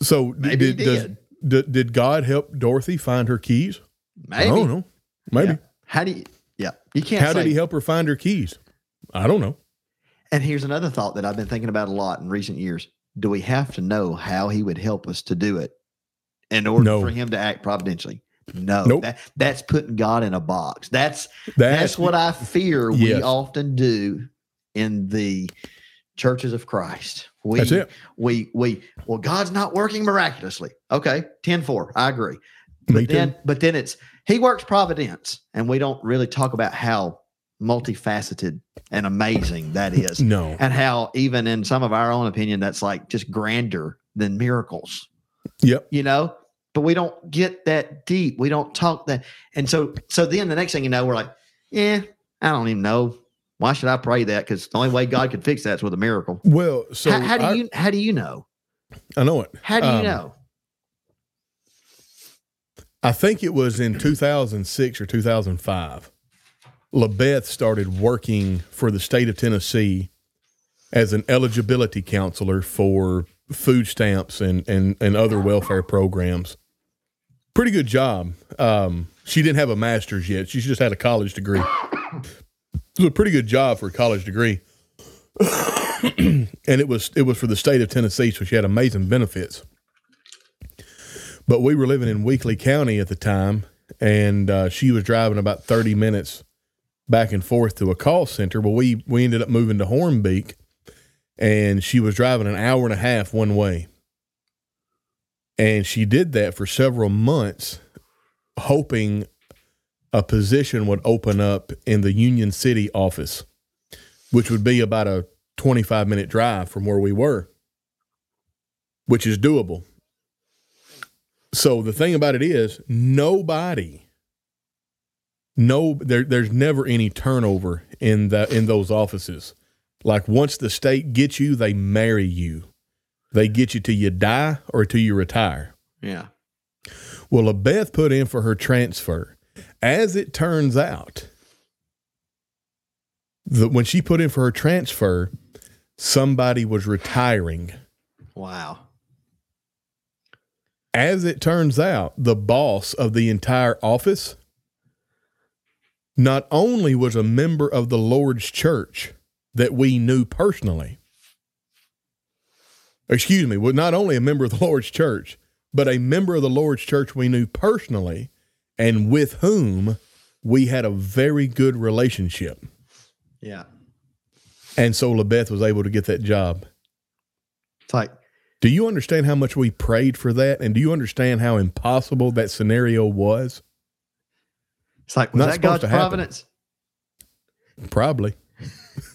A: so,
B: Maybe
A: did, does-
B: did.
A: did God help Dorothy find her keys?
B: Maybe.
A: I don't know. Maybe.
B: Yeah. How do you? Yeah. You can't.
A: How
B: say,
A: did he help her find her keys? I don't know.
B: And here's another thought that I've been thinking about a lot in recent years. Do we have to know how he would help us to do it in order
A: No.
B: for him to act providentially? No.
A: Nope.
B: That, that's putting God in a box. That's
A: That's,
B: that's what I fear we often do in the churches of Christ. We
A: That's it.
B: we we well, God's not working miraculously. Okay, 10-4. I agree.
A: Me
B: But
A: too.
B: then but then it's he works providence, and we don't really talk about how multifaceted and amazing that is.
A: No.
B: and how even in some of our own opinion that's like just grander than miracles.
A: Yep.
B: you know? But we don't get that deep. We don't talk that. And so so then the next thing you know we're like yeah i don't even know. Why should i pray that? Because the only way god could fix that's with a miracle.
A: Well, so
B: how, how do
A: I,
B: you how do you know?
A: I know it.
B: how do you
A: Um,
B: know?
A: I think it was in 2006 or 2005. LaBeth started working for the state of Tennessee as an eligibility counselor for food stamps and, and, and other welfare programs. Pretty good job. Um, she didn't have a master's yet. She just had a college degree. It was a pretty good job for a college degree. and it was it was for the state of Tennessee, so she had amazing benefits. But we were living in Weakley County at the time, and uh, she was driving about 30 minutes back and forth to a call center. Well, we, we ended up moving to Hornbeak, and she was driving an hour and a half one way. And she did that for several months, hoping a position would open up in the Union City office, which would be about a 25 minute drive from where we were, which is doable. So the thing about it is, nobody, no, there, there's never any turnover in the in those offices. Like once the state gets you, they marry you. They get you till you die or till you retire.
B: yeah
A: Well, Beth put in for her transfer. As it turns out, the, when she put in for her transfer, somebody was retiring.
B: wow
A: As it turns out, the boss of the entire office not only was a member of the Lord's church that we knew personally, excuse me, was not only a member of the Lord's church, but a member of the Lord's church we knew personally and with whom we had a very good relationship.
B: yeah
A: And so LaBeth was able to get that job.
B: it's like
A: Do you understand how much we prayed for that? And do you understand how impossible that scenario was?
B: It's like was
A: Not
B: that god's
A: happen.
B: providence
A: Probably.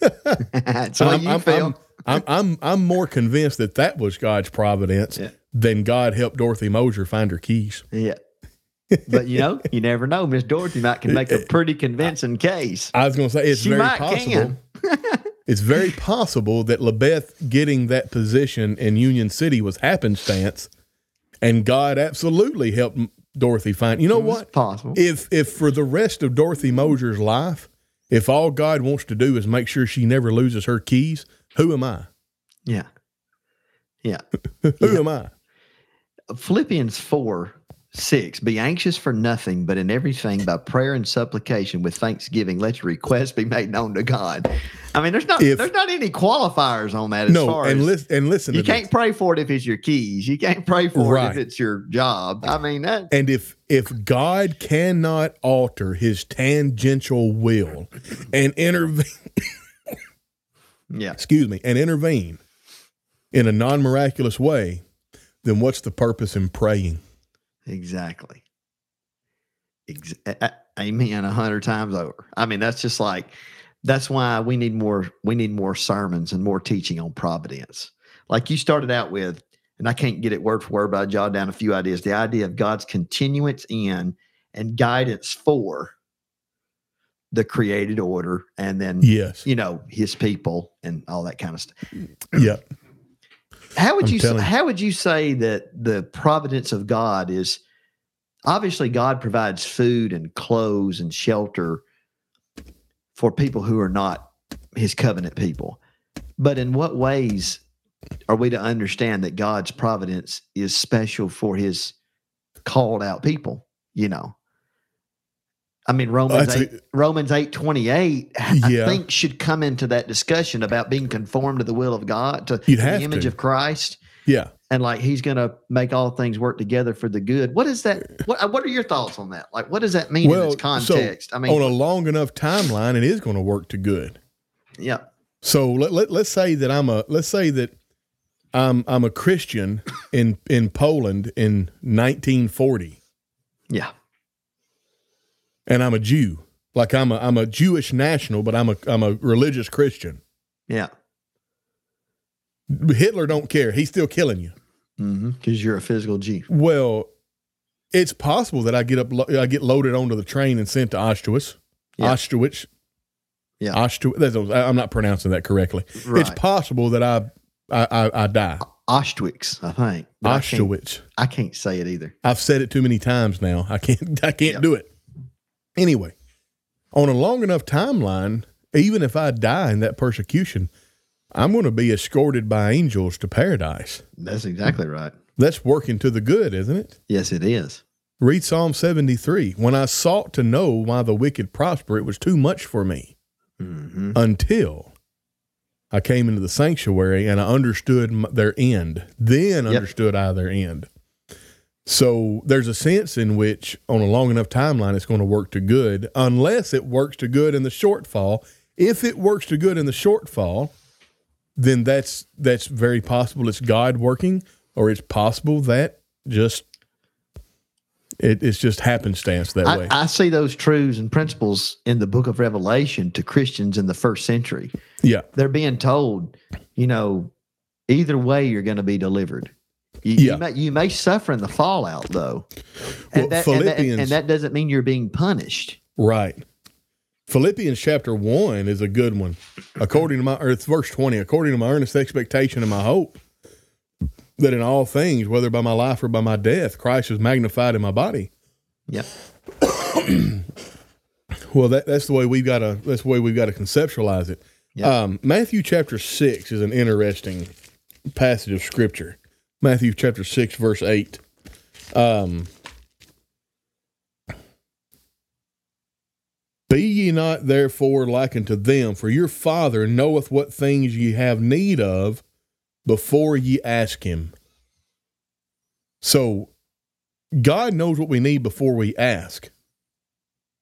B: that's
A: I'm,
B: you
A: I'm,
B: feel
A: I'm, I'm, I'm, I'm more convinced that that was God's providence
B: Yeah.
A: than God helped Dorothy Mosher find her keys.
B: Yeah. But you know, you never know. Miss Dorothy might can make a pretty convincing case.
A: I was going to say it's
B: She
A: very possible. It's very possible that LaBeth getting that position in Union City was happenstance, and God absolutely helped Dorothy find. You know
B: It's
A: what?
B: possible.
A: If if for the rest of Dorothy Mosher's life, if all God wants to do is make sure she never loses her keys, who am I?
B: yeah. Yeah.
A: Who
B: Yeah.
A: am I?
B: Philippians 4 6 Be anxious for nothing, but in everything by prayer and supplication with thanksgiving, let your requests be made known to God. I mean, there's not
A: If-
B: there's not any qualifiers on that as
A: No,
B: far
A: and and listen.
B: you can't pray for it if it's your keys. You can't pray for it if it's your job. I mean that
A: And if if God cannot alter His tangential will and intervene,
B: yeah.
A: excuse me, and intervene in a non miraculous way, then what's the purpose in praying?
B: Exactly. Ex- amen. A hundred times over. I mean, that's just like that's why we need more. We need more sermons and more teaching on providence. Like you started out with, and I can't get it word for word, but I jotted down a few ideas. The idea of God's continuance in and guidance for the created order and then
A: Yes.
B: you know his people and all that kind of stuff.
A: Yeah.
B: How would
A: I'm
B: you
A: telling you.
B: how would you say that the providence of God is obviously God provides food and clothes and shelter for people who are not his covenant people. But in what ways are we to understand that God's providence is special for his called out people, you know? I mean Romans 8, Romans 8:28
A: Yeah.
B: I think should come into that discussion about being conformed to the will of God to
A: You'd
B: the image
A: to.
B: of Christ
A: Yeah.
B: And like he's going to make all things work together for the good. What is that? What what are your thoughts on that? Like, what does that mean in
A: Well,
B: its
A: so
B: context? I mean,
A: On a long enough timeline, it is going to work to good.
B: yeah,
A: So let, let let's say that I'm a let's say that I'm I'm a Christian in in Poland in 1940,
B: yeah,
A: and I'm a Jew. Like I'm a I'm a Jewish national, but I'm a I'm a religious Christian.
B: yeah,
A: Hitler don't care. He's still killing you. Mm-hmm.
B: because you're a physical G.
A: Well, it's possible that I get up I get loaded onto the train and sent to Auschwitz.
B: Yeah.
A: Auschwitz.
B: Yeah.
A: Auschwitz. I'm not pronouncing that correctly. It's possible that I I, I, I die.
B: Auschwitz, I think. But I can't, I can't say it either.
A: I've said it too many times now. I can't I can't
B: Yeah.
A: do it. Anyway, on a long enough timeline, even if I die in that persecution, I'm going to be escorted by angels to paradise.
B: That's exactly right.
A: That's working to the good, isn't it?
B: Yes, it is.
A: Read Psalm 73. When I sought to know why the wicked prosper, it was too much for me
B: Mm-hmm.
A: until I came into the sanctuary and I understood their end. Then
B: Yep.
A: understood I their end. So there's a sense in which, on a long enough timeline, it's going to work to good, unless it works to good in the shortfall. If it works to good in the shortfall, then that's that's very possible. It's God working, or it's possible that just it, it's just happenstance that way.
B: I, I see those truths and principles in the book of Revelation to Christians in the first century.
A: yeah,
B: they're being told, you know, either way you're going to be delivered. You,
A: Yeah.
B: you, may, you may suffer in the fallout, though, and,
A: Well,
B: that, and, that,
A: Philippians-
B: and that doesn't mean you're being punished.
A: Right. Philippians chapter 1 is a good one. According to my, or it's verse 20, according to my earnest expectation and my hope, that in all things, whether by my life or by my death, Christ is magnified in my body.
B: Yep.
A: Well, that, that's the way we've got to, that's the way we've got to conceptualize it.
B: Yeah.
A: Um, Matthew chapter 6 is an interesting passage of scripture. Matthew chapter 6, verse 8. Um, Be ye not therefore like unto them, for your Father knoweth what things ye have need of before ye ask him. So, God knows what we need before we ask.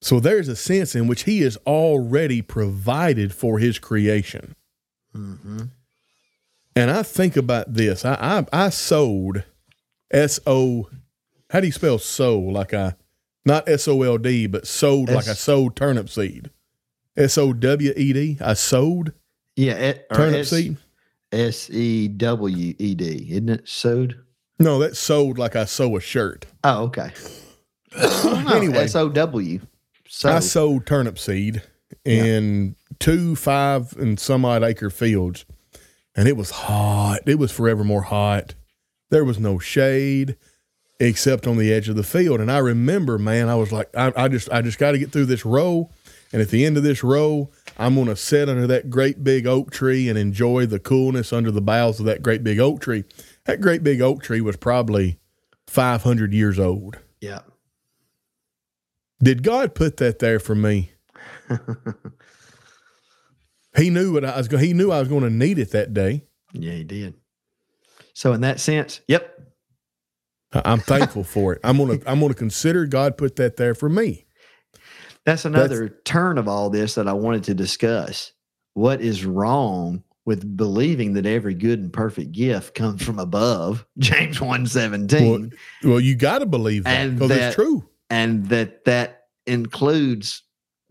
A: So, there's a sense in which He is already provided for His creation.
B: Mm-hmm.
A: And I think about this. I I, I sowed S O. How do you spell sow? Like I, not S O L D, but sowed like I sowed turnip seed. S O W E D. I sowed
B: Yeah. It,
A: turnip
B: S-
A: seed.
B: S E W E D, isn't it? Sewed.
A: No, that's sewed like I sew a shirt.
B: Oh, okay.
A: Anyway.
B: S O W.
A: I sowed turnip seed in two, five, and some odd acre fields, and it was hot. It was forevermore hot. There was no shade except on the edge of the field. And I remember, man, I was like, I, I just, I just got to get through this row, and at the end of this row, I'm going to sit under that great big oak tree and enjoy the coolness under the boughs of that great big oak tree. That great big oak tree was probably 500 years old.
B: yeah.
A: Did God put that there for me? He knew what I was. go- He knew I was going to need it that day.
B: Yeah, he did. So in that sense, yep.
A: I'm thankful for it. I'm gonna. I'm gonna consider God put that there for me.
B: That's another turn of all this that I wanted to discuss. What is wrong with believing that every good and perfect gift comes from above? James 1:17
A: Well, you got to believe that because it's true.
B: and that that includes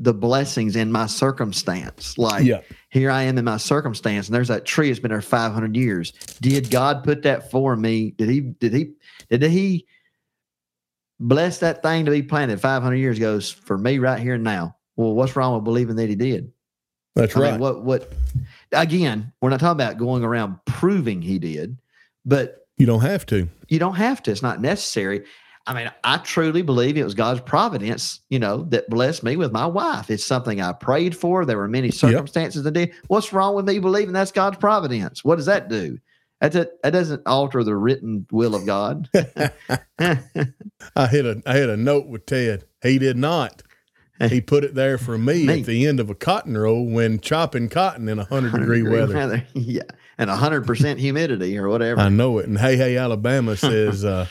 B: the blessings in my circumstance. Like
A: Yeah.
B: here I am in my circumstance and there's that tree that's been there 500 years. Did God put that for me? Did he did he did he bless that thing to be planted 500 years ago for me right here and now. Well, what's wrong with believing that he did?
A: That's
B: I
A: right.
B: mean, what what again, we're not talking about going around proving he did, but
A: you don't have to.
B: you don't have to. It's not necessary. I mean, I truly believe it was God's providence, you know, that blessed me with my wife. It's something I prayed for. There were many circumstances that did. What's wrong with me believing that's God's providence? What does that do? That's a, that doesn't alter the written will of God.
A: I hit a I hit a note with Ted. He did not. He put it there for me,
B: Me.
A: at the end of a cotton roll when chopping cotton in hundred degree weather.
B: yeah, and hundred percent humidity or whatever.
A: I know it. And Hey Hey Alabama says uh,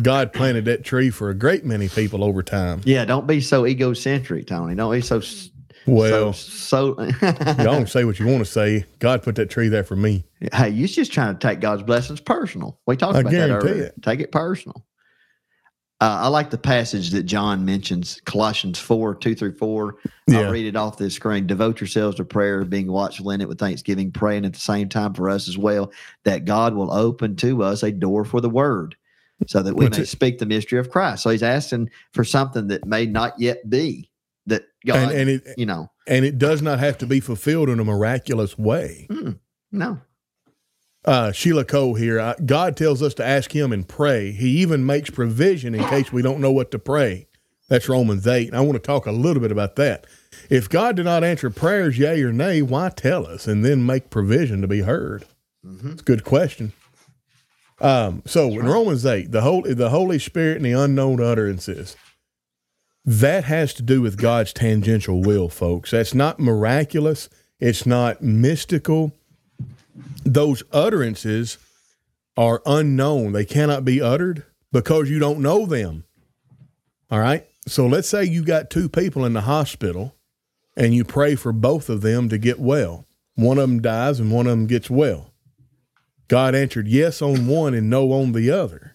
A: God planted that tree for a great many people over time.
B: yeah, don't be so egocentric, Tony. Don't be so
A: Well,
B: so. so
A: y'all can say what you want to say. God put that tree there for me.
B: Hey, you're just trying to take God's blessings personal. We talked
A: I
B: about that earlier.
A: it.
B: Take it personal. Uh, I like the passage that John mentions, Colossians 4, 2 through 4.
A: Yeah.
B: I'll read it off the screen. Devote yourselves to prayer, being watchful in it with thanksgiving, praying at the same time for us as well, that God will open to us a door for the word so that we may
A: it?
B: speak the mystery of Christ. So he's asking for something that may not yet be, that God,
A: And, and it
B: you know,
A: and it does not have to be fulfilled in a miraculous way.
B: no.
A: uh, Sheila Cole here. I, God tells us to ask Him and pray. He even makes provision in case we don't know what to pray. That's Romans 8. And I want to talk a little bit about that. If God did not answer prayers, yea or nay, why tell us and then make provision to be heard?
B: Mhm.
A: It's a good question. Um, so in Romans 8, the Holy, the Holy Spirit and the unknown utterances, that has to do with God's tangential will, folks. That's not miraculous. It's not mystical those utterances are unknown. They cannot be uttered because you don't know them. All right. So let's say you got two people in the hospital and you pray for both of them to get well. One of them dies and one of them gets well. God answered yes on one and no on the other.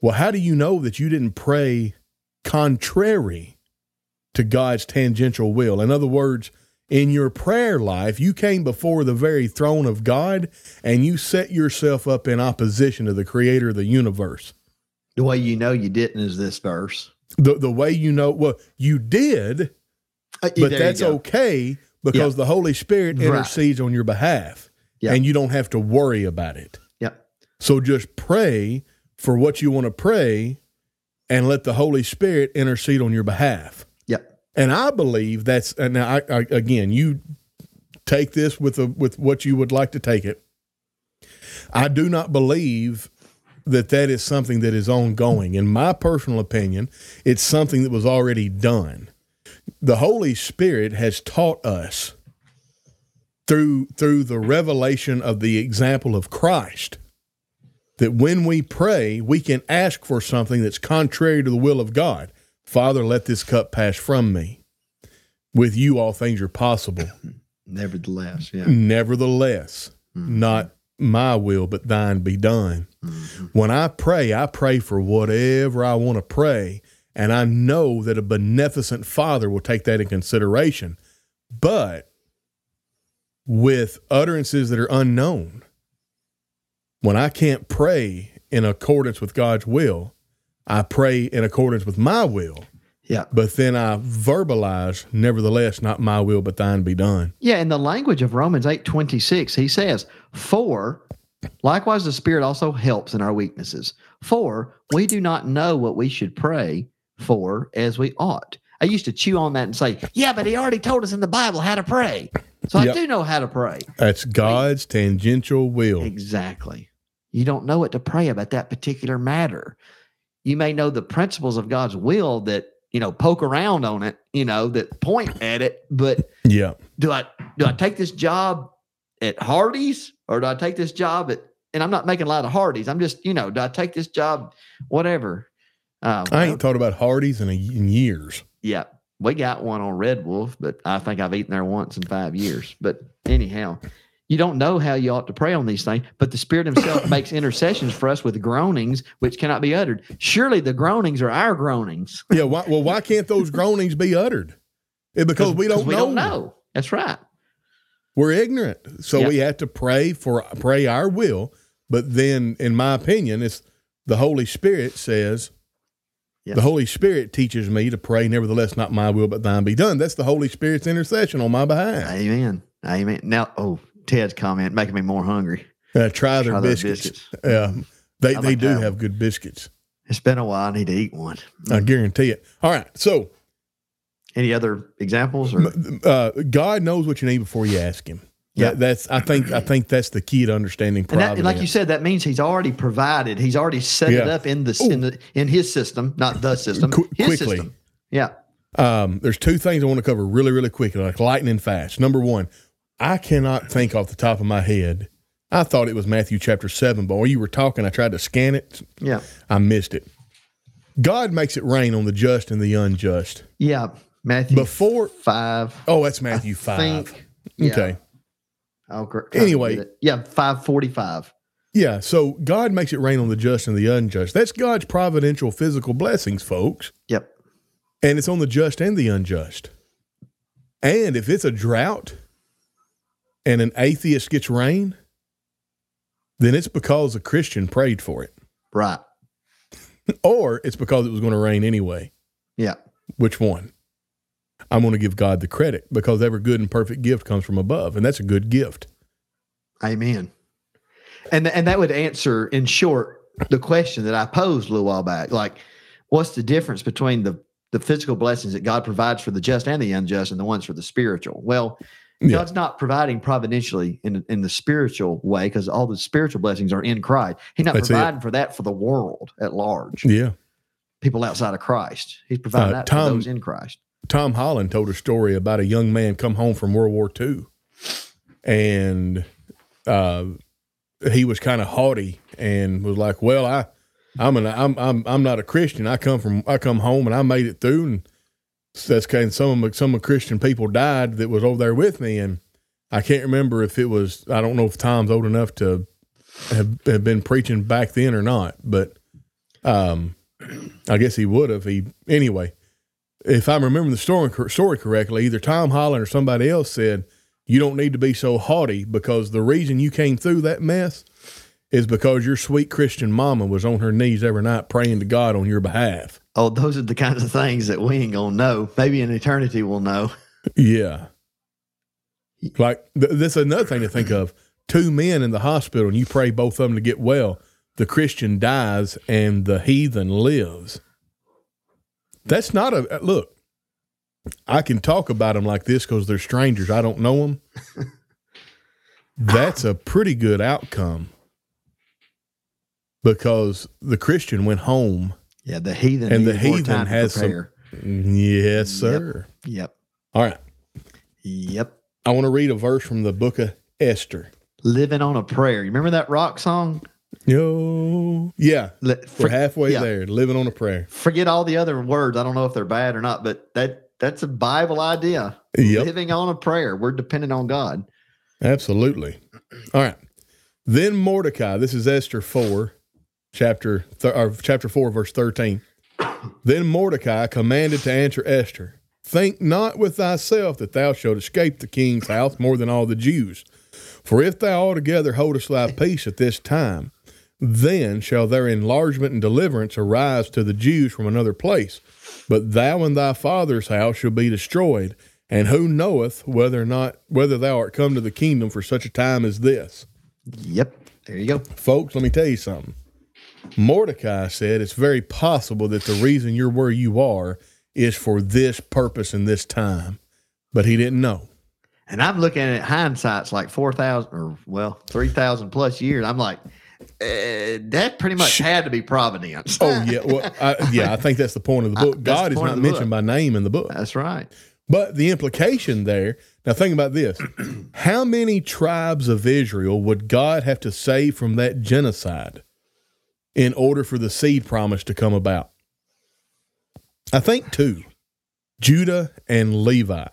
A: Well, how do you know that you didn't pray contrary to God's tangential will? In other words, in your prayer life, you came before the very throne of God and you set yourself up in opposition to the creator of the universe.
B: The way you know you didn't is this verse.
A: The, the way you know, well, you did,
B: Uh,
A: but that's okay because the Holy Spirit
B: Right.
A: intercedes on your behalf
B: Yeah.
A: and you don't have to worry about it.
B: Yep.
A: So just pray for what you want to pray and let the Holy Spirit intercede on your behalf.
B: Yep.
A: And I believe that's and now I, I again you take this with a, with what you would like to take it. I do not believe that that is something that is ongoing. In my personal opinion, it's something that was already done. The Holy Spirit has taught us through through the revelation of the example of Christ that when we pray, we can ask for something that's contrary to the will of God. Father, let this cup pass from me. With you, all things are possible.
B: Nevertheless, yeah.
A: Nevertheless, mm-hmm. not my will, but thine be done. Mm-hmm. When I pray, I pray for whatever I want to pray. And I know that a beneficent Father will take that in consideration. But with utterances that are unknown, when I can't pray in accordance with God's will, I pray in accordance with my will.
B: Yeah.
A: But then I verbalize, nevertheless, not my will, but thine be done.
B: Yeah, in the language of Romans 8 26, he says, For likewise the Spirit also helps in our weaknesses. For we do not know what we should pray for as we ought. I used to chew on that and say, Yeah, but he already told us in the Bible how to pray. So
A: Yep.
B: I do know how to pray.
A: That's God's tangential will.
B: Exactly. You don't know what to pray about that particular matter. You may know the principles of God's will that, you know, poke around on it, you know, that point at it, but
A: Yeah.
B: do I do I take this job at Hardee's or do I take this job at and I'm not making a lot of Hardee's. I'm just, you know, do I take this job whatever. Uh,
A: I ain't thought about Hardee's in, a, in years.
B: yeah, we got one on Red Wolf, but I think I've eaten there once in 5 years. But anyhow, you don't know how you ought to pray on these things, but the Spirit Himself makes intercessions for us with groanings which cannot be uttered. Surely the groanings are our groanings.
A: Yeah. Why, well, why can't those groanings be uttered? It, because we don't
B: we
A: know.
B: don't know. That's right.
A: We're ignorant. So
B: Yeah.
A: we have to pray for pray our will. But then, in my opinion, it's the Holy Spirit says. The Holy Spirit teaches me to pray, nevertheless, not my will, but thine be done. That's the Holy Spirit's intercession on my behalf.
B: Amen. Amen. Now, oh, Ted's comment making me more hungry.
A: Uh, try their
B: Try
A: biscuits.
B: biscuits.
A: Yeah, they,
B: I
A: they
B: like
A: do have good biscuits.
B: It's been a while. I need to eat one.
A: I guarantee it. All right. So
B: Any other examples? Or
A: uh, God knows what you need before you ask Him.
B: Yeah.
A: That, that's I think I think that's the key to understanding
B: and, that, like you said, that means he's already provided. He's already set it up in the in the in his system, not the system.
A: Qu-
B: his
A: quickly.
B: system. Yeah.
A: Um, there's two things I want to cover really, really quickly, like lightning fast. Number one, I cannot think off the top of my head. I thought it was Matthew chapter seven, but while you were talking, I tried to scan it.
B: Yeah.
A: I missed it. God makes it rain on the just and the unjust.
B: Yeah. Matthew
A: Before,
B: five.
A: oh, that's Matthew five.
B: think- yeah.
A: Okay.
B: I'll
A: Anyway.
B: yeah, five forty-five.
A: Yeah. So God makes it rain on the just and the unjust. That's God's providential physical blessings, folks.
B: Yep.
A: And it's on the just and the unjust. And if it's a drought and an atheist gets rain, then it's because a Christian prayed for it.
B: Right.
A: Or it's because it was going to rain anyway.
B: Yeah.
A: Which one? I'm going to give God the credit because every good and perfect gift comes from above. And that's a good gift.
B: Amen. And and that would answer in short the question that I posed a little while back. Like, what's the difference between the the physical blessings that God provides for the just and the unjust, and the ones for the spiritual? Well,
A: Yeah.
B: God's not providing providentially in in the spiritual way because all the spiritual blessings are in Christ. He's not
A: That's it.
B: providing for that for the world at large,
A: Yeah.
B: people outside of Christ. He's providing
A: Uh,
B: that
A: Tom-
B: for those in Christ.
A: Tom Holland told a story about a young man come home from World War II, and uh, he was kind of haughty and was like, "Well, I, I'm an, I'm, I'm, I'm not a Christian. I come from, I come home and I made it through, and that's kind of some of some of Christian people died that was over there with me, and I can't remember if it was, I don't know if Tom's old enough to have, have been preaching back then or not, but um, I guess he would have. He anyway." if I'm remembering the story, story correctly, either Tom Holland or somebody else said, You don't need to be so haughty because the reason you came through that mess is because your sweet Christian mama was on her knees every night praying to God on your behalf.
B: Oh, those are the kinds of things that we ain't gonna know. Maybe in eternity we'll know.
A: Yeah. Like, th- another thing to think of. Two men in the hospital, and you pray both of them to get well. The Christian dies and the heathen lives. That's not a look. I can talk about them like this because they're strangers. I don't know them. That's a pretty good outcome because the Christian went home.
B: Yeah, the heathen
A: And the heathen has some- Yes, sir.
B: Yep.
A: All right.
B: Yep.
A: I want to read a verse from the book of Esther.
B: Living on a prayer. You remember that rock song?
A: Yo, yeah,
B: Li-
A: we're halfway
B: yeah.
A: there, living on a prayer.
B: Forget all the other words. I don't know if they're bad or not, but that that's a Bible idea.
A: Yep,
B: Living on a prayer. We're dependent on God.
A: absolutely. All right. Then Mordecai, this is Esther four, chapter th- or chapter four, verse thirteen. Then Mordecai commanded to answer Esther, Think not with thyself that thou shalt escape the king's house more than all the Jews. For if thou altogether holdest thy peace at this time, then shall their enlargement and deliverance arise to the Jews from another place. But thou and thy father's house shall be destroyed. And who knoweth whether or not whether thou art come to the kingdom for such a time as this?
B: Yep. There you go.
A: Folks, let me tell you something. Mordecai said it's very possible that the reason you're where you are is for this purpose and this time. But he didn't know.
B: And I'm looking at hindsight's like 4,000 or, well, 3,000 plus years. I'm like, eh, that pretty much had to be providence.
A: Oh yeah, well, I, yeah. I think that's the point of the book.
B: That's
A: God is not mentioned
B: book.
A: by name in the book.
B: That's right.
A: But the implication there, now think about this. How many tribes of Israel would God have to save from that genocide in order for the seed promise to come about? I think two Judah and Levi.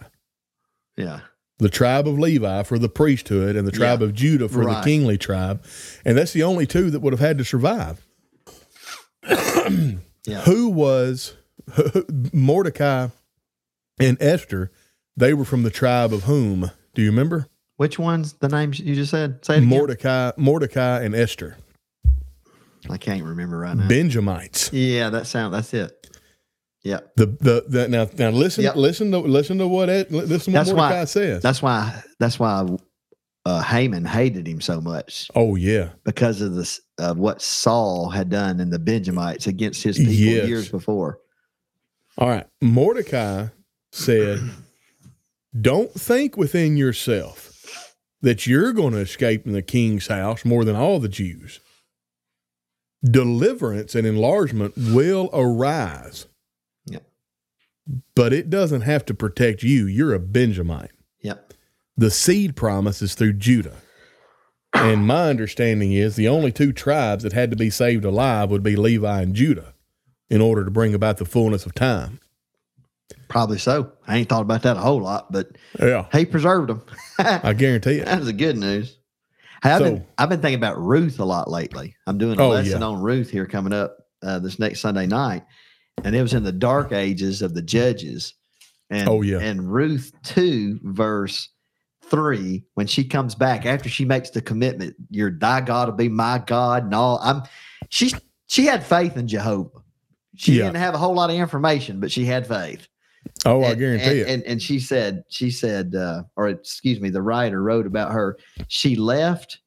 B: Yeah.
A: The tribe of Levi for the priesthood and the tribe
B: Yeah.
A: of Judah for
B: Right.
A: the kingly tribe. And that's the only two that would have had to survive.
B: Yeah.
A: Who was Mordecai and Esther? They were from the tribe of whom? Do you remember?
B: Which one's the names you just said? Say.
A: Mordecai, Mordecai and Esther,
B: I can't remember right now.
A: Benjamites.
B: yeah, that sound. That's it. Yeah.
A: The the, the now now listen
B: Yep.
A: listen to listen to what it, listen to what
B: That's why-
A: Mordecai says.
B: That's why. That's why uh, Haman hated him so much
A: oh yeah,
B: because of this of what Saul had done in the Benjamites against his people
A: Yes.
B: years before.
A: all right. Mordecai said, "Don't think within yourself that you're going to escape in the king's house more than all the Jews. Deliverance and enlargement will arise."
B: Yep.
A: But it doesn't have to protect you. You're a Benjamite.
B: Yep.
A: the seed promise is through Judah. And my understanding is the only two tribes that had to be saved alive would be Levi and Judah in order to bring about the fullness of time.
B: Probably so. I ain't thought about that a whole lot, but
A: Yeah.
B: he preserved them.
A: I guarantee it.
B: That was the good news. Hey, I've, been, I've been thinking about Ruth a lot lately. I'm doing a
A: Oh,
B: lesson
A: yeah.
B: on Ruth here coming up uh, this next Sunday night, and it was in the dark ages of the judges. And,
A: Oh, yeah.
B: And Ruth two verse three, when she comes back after she makes the commitment, "Your thy God will be my God," and all. I'm she she had faith in Jehovah. She
A: Yeah.
B: didn't have a whole lot of information, but she had faith.
A: Oh, I
B: And-
A: guarantee
B: and,
A: it.
B: And, and she said, she said, uh, or excuse me, the writer wrote about her. She left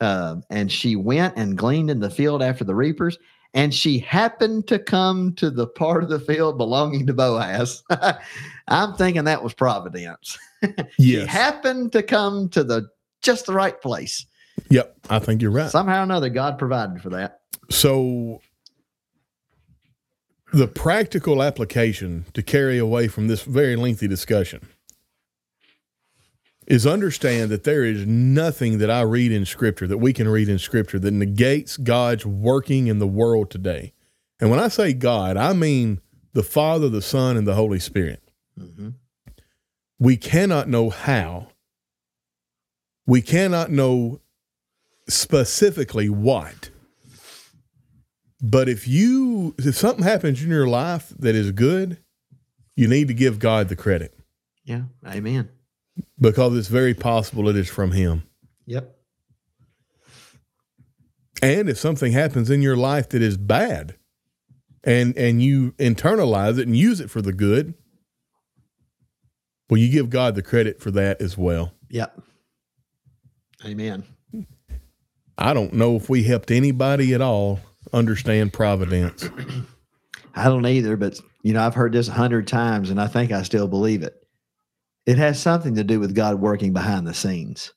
B: uh, and she went and gleaned in the field after the reapers. And she happened to come to the part of the field belonging to Boaz. I'm thinking that was providence. She happened to come to the just the right place.
A: yep. I think you're right.
B: Somehow or another, God provided for that.
A: So the practical application to carry away from this very lengthy discussion is understand that there is nothing that I read in scripture that we can read in scripture that negates God's working in the world today. And when I say God, I mean the Father, the Son, and the Holy Spirit.
B: Mhm.
A: We cannot know how. We cannot know specifically what. But if you if something happens in your life that is good, you need to give God the credit
B: Yeah. Amen.
A: because it's very possible it is from him.
B: Yep.
A: And if something happens in your life that is bad and and you internalize it and use it for the good, well you give God the credit for that as well.
B: Yep. Amen.
A: I don't know if we helped anybody at all understand providence.
B: I don't either, but you know, I've heard this a hundred times and I think I still believe it. It has something to do with God working behind the scenes.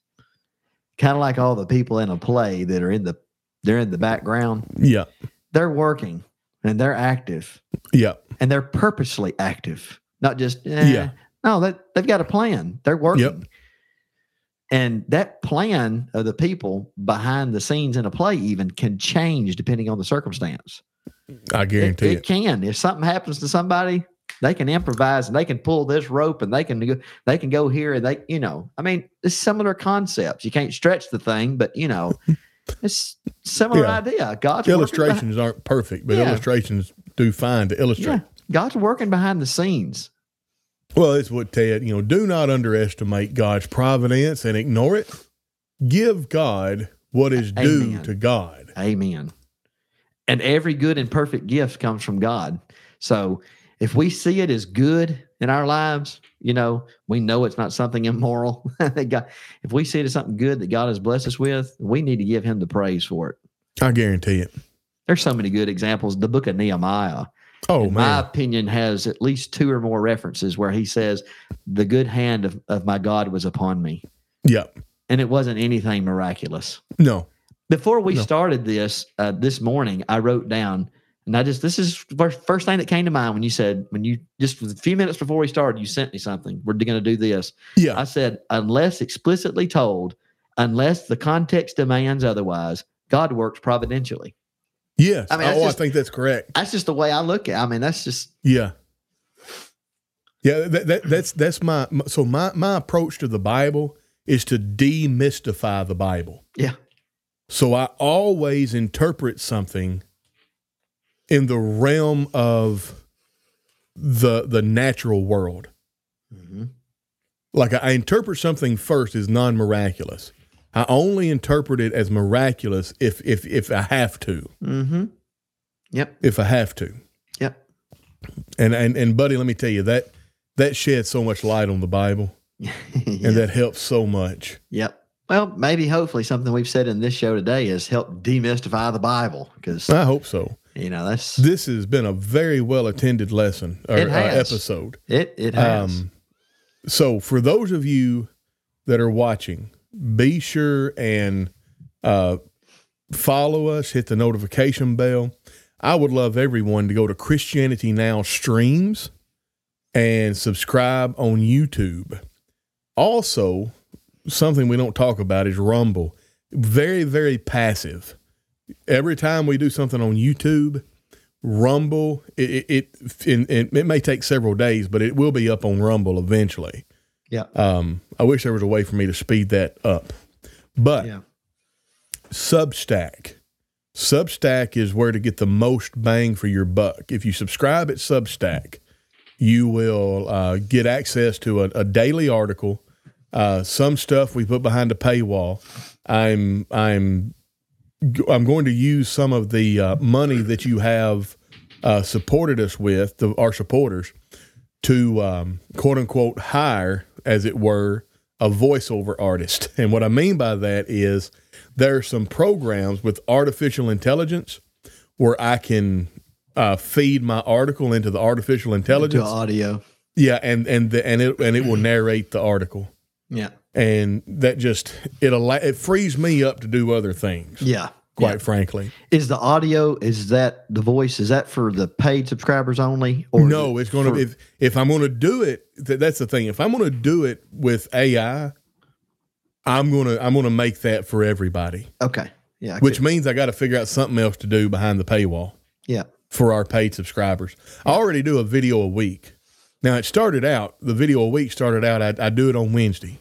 B: Kind of like all the people in a play that are in the they're in the background.
A: Yeah.
B: They're working and they're active
A: Yeah.
B: and they're purposely active. Not just eh.
A: Yeah.
B: No, they they've got a plan. They're working.
A: Yep.
B: And that plan of the people behind the scenes in a play even can change depending on the circumstance.
A: I guarantee
B: it
A: it.
B: can. If something happens to somebody, they can improvise and they can pull this rope and they can go, they can go here and they, you know, I mean, it's similar concepts. You can't stretch the thing, but you know, it's similar
A: Yeah.
B: idea. God's
A: Illustrations aren't perfect, but
B: Yeah.
A: illustrations do fine to illustrate.
B: yeah, God's working behind the scenes.
A: Well, it's what Ted, you know, do not underestimate God's providence and ignore it. Give God what is due to God.
B: Amen. And every good and perfect gift comes from God. So if we see it as good in our lives, you know, we know it's not something immoral. God, if we see it as something good that God has blessed us with, we need to give him the praise for it.
A: I guarantee it.
B: There's so many good examples. The book of Nehemiah,
A: Oh
B: in my opinion, has at least two or more references where he says, The good hand of, of my God was upon me.
A: Yeah.
B: And it wasn't anything miraculous.
A: No.
B: Before we
A: No.
B: started this uh, this morning, I wrote down, and I just this is first, first thing that came to mind when you said when you just a few minutes before we started, you sent me something. We're going to do this.
A: Yeah.
B: I said, unless explicitly told, unless the context demands otherwise, God works providentially.
A: Yes.
B: I mean,
A: oh,
B: just-
A: I think that's correct.
B: That's just the way I look at. it. I mean, that's just
A: Yeah. Yeah, that, that that's that's my so my my approach to the Bible is to demystify the Bible.
B: yeah,
A: So I always interpret something in the realm of the the natural world.
B: Mhm.
A: Like I, I interpret something first as non-miraculous. I only interpret it as miraculous if if if I have to.
B: mm-hmm. Yep,
A: If I have to.
B: yep.
A: And and and buddy, let me tell you that that sheds so much light on the Bible,
B: Yeah.
A: and that helps so much.
B: Yep. Well, maybe hopefully something we've said in this show today has helped demystify the Bible because
A: I hope so.
B: you know that's
A: This has been a very well attended lesson or
B: It
A: uh, episode.
B: it. It has.
A: Um, so for those of you that are watching, be sure and uh, follow us, hit the notification bell. I would love everyone to go to Christianity Now streams and subscribe on YouTube. Also, something we don't talk about is Rumble. Very, very passive. Every time we do something on YouTube, Rumble, it it, it, in- it may take several days, but it will be up on Rumble eventually.
B: Yeah.
A: Um, I wish there was a way for me to speed that up. But
B: yeah.
A: Substack. Substack is where to get the most bang for your buck. If you subscribe at Substack, you will uh, get access to a, a daily article. Uh, some stuff we put behind a paywall. I'm I'm I'm going to use some of the uh, money that you have uh, supported us with, the, our supporters, to um, quote unquote hire, as it were, a voiceover artist. And what I mean by that is there are some programs with artificial intelligence where I can uh, feed my article into the artificial
B: To
A: intelligence.
B: audio.
A: Yeah, and and the, and it and it will narrate the article,
B: Yeah.
A: and that just it allow, it frees me up to do other things.
B: Yeah.
A: Quite
B: Yeah.
A: frankly,
B: Is the audio? Is that the voice? Is that for the paid subscribers only? Or
A: no, it's going to
B: for-
A: if if I'm going to do it. Th- that's the thing. If I'm going to do it with AI, I'm gonna I'm gonna make that for everybody,
B: Okay. Yeah. I
A: which
B: could-
A: means I got to figure out something else to do behind the paywall
B: yeah.
A: for our paid subscribers. I already do a video a week. Now it started out the video a week started out. I, I do it on Wednesday.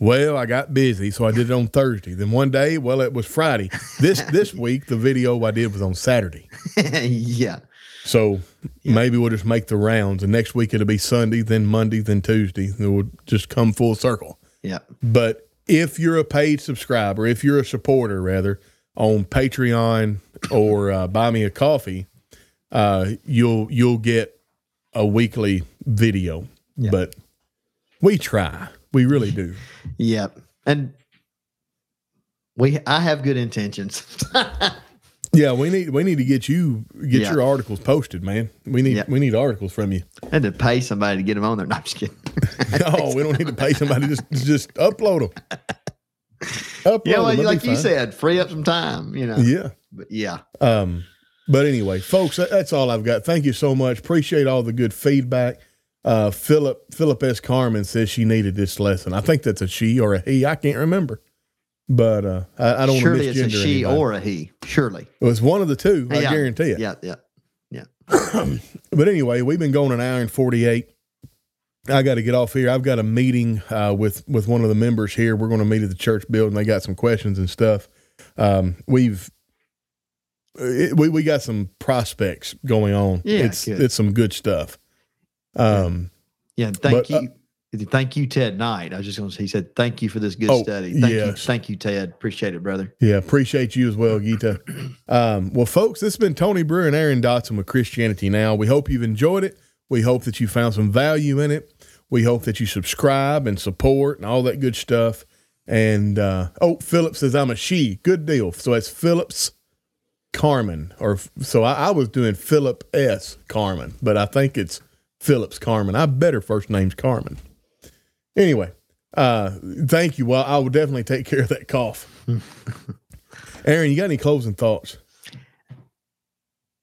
A: Well, I got busy, so I did it on Thursday. Then one day, well, it was Friday. This this week, the video I did was on Saturday.
B: yeah.
A: So maybe we'll just make the rounds, and next week it'll be Sunday, then Monday, then Tuesday. It will just come full circle.
B: Yeah.
A: But if you're a paid subscriber, if you're a supporter rather on Patreon or uh, Buy Me a Coffee, uh, you'll you'll get a weekly video.
B: Yeah.
A: But we try, we really do.
B: yep. And we, I have good intentions.
A: Yeah, we need we need to get you get
B: Yeah.
A: your articles posted, man. We need
B: Yeah.
A: we need articles from you.
B: I had to pay somebody to get them on there. No, I'm just kidding.
A: No, we don't need to pay somebody. Just just upload them. Upload
B: yeah, well,
A: 'em, it'll
B: like you
A: fine.
B: said, free up some time, you know.
A: Yeah.
B: But yeah.
A: Um, but anyway, folks, that's all I've got. Thank you so much. Appreciate all the good feedback. Uh, Philip Philip S. Carmen says she needed this lesson. I think that's a she or a he. I can't remember, but uh, I, I don't
B: Surely
A: want
B: it's
A: to
B: a
A: misgender
B: she
A: anybody.
B: or a he. Surely.
A: it was one of the two. I guarantee it.
B: Yeah, yeah. Yeah.
A: But anyway, we've been going an hour and forty eight. I got to get off here. I've got a meeting uh, with with one of the members here. We're going to meet at the church building. They got some questions and stuff. Um, we've it, we we got some prospects going on.
B: Yeah,
A: it's
B: good.
A: it's some good stuff. Um,
B: Yeah. Thank
A: But, uh,
B: you. Thank you, Ted Knight. I was just going to say, he said, thank you for this good
A: Oh,
B: study. Thank you. Thank you, Ted. Appreciate it, brother.
A: yeah, appreciate you as well, Gita. Um, well, folks, this has been Tony Brewer and Aaron Dotson with Christianity Now. We hope you've enjoyed it. We hope that you found some value in it. We hope that you subscribe and support and all that good stuff. And uh, oh, Philip says I'm a she. Good deal. So it's Phillips Carmen, or so I, I was doing Philip S. Carmen, but I think it's Phillips Carmen. I bet her first name's Carmen. Anyway, uh, thank you. Well, I will definitely take care of that cough. Aaron, you got any closing thoughts?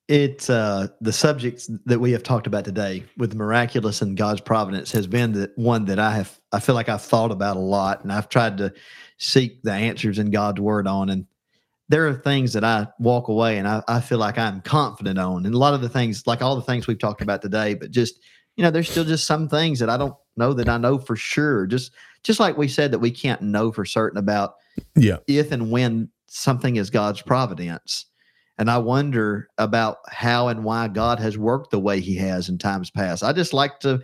B: It's uh, the subjects that we have talked about today with miraculous and God's providence has been the one that I have I feel like I've thought about a lot and I've tried to seek the answers in God's word on and there are things that I walk away and I, I feel like I'm confident on and a lot of the things like all the things we've talked about today but just you know there's still just some things that I don't know that I know for sure just just like we said that we can't know for certain about
A: Yeah.
B: if and when something is God's providence. And I wonder about how and why God has worked the way he has in times past. I just like to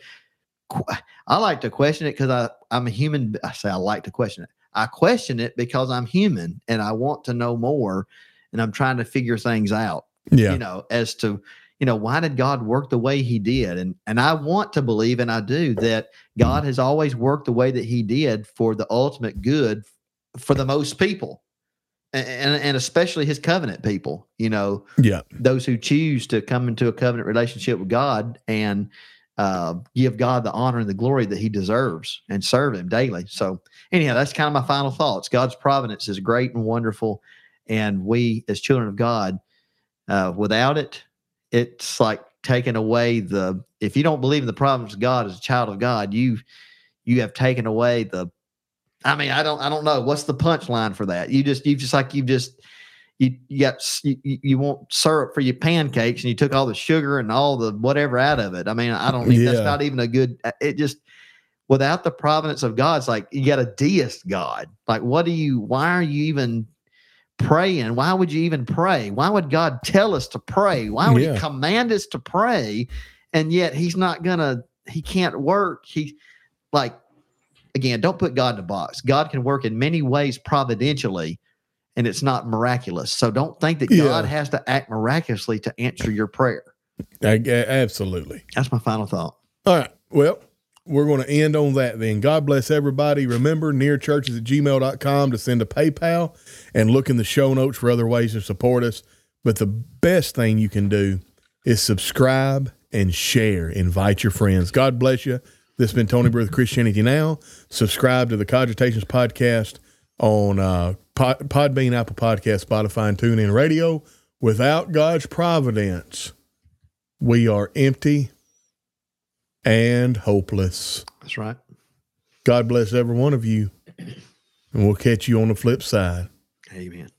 B: I like to question it because I I'm a human. I say I like to question it. I question it because I'm human and I want to know more and I'm trying to figure things out
A: Yeah.
B: you know, as to, you know, why did God work the way he did? And and I want to believe, and I do, that God has always worked the way that he did for the ultimate good for the most people. And, and especially his covenant people, you know,
A: Yeah.
B: those who choose to come into a covenant relationship with God and uh, give God the honor and the glory that He deserves and serve Him daily. So, anyhow, that's kind of my final thoughts. God's providence is great and wonderful, and we, as children of God, uh, without it, it's like taking away the. If you don't believe in the providence of God as a child of God, you you have taken away the. I mean, I don't, I don't know what's the punchline for that. You just, you just like you just you, you got you, you want syrup for your pancakes and you took all the sugar and all the whatever out of it. I mean, I don't
A: Yeah.
B: that's not even a good uh, it just without the providence of God, it's like you got a deist God. Like what do you why are you even praying? Why would you even pray? Why would God tell us to pray? Why would
A: Yeah.
B: he command us to pray? And yet he's not gonna he can't work. He like again, don't put God in a box. God can work in many ways providentially, and it's not miraculous. So don't think that
A: Yeah.
B: God has to act miraculously to answer your prayer.
A: I- I- absolutely.
B: That's my final thought.
A: All right. Well, we're going to end on that then. God bless everybody. Remember, nearchurches at gmail.com to send a PayPal and look in the show notes for other ways to support us. But the best thing you can do is subscribe and share. Invite your friends. God bless you. This has been Tony Brewer with Christianity Now. Subscribe to the Cogitations podcast on uh, Pod, Podbean, Apple Podcast, Spotify, and TuneIn Radio. Without God's providence, we are empty and hopeless.
B: That's right.
A: God bless every one of you, and we'll catch you on the flip side.
B: Amen.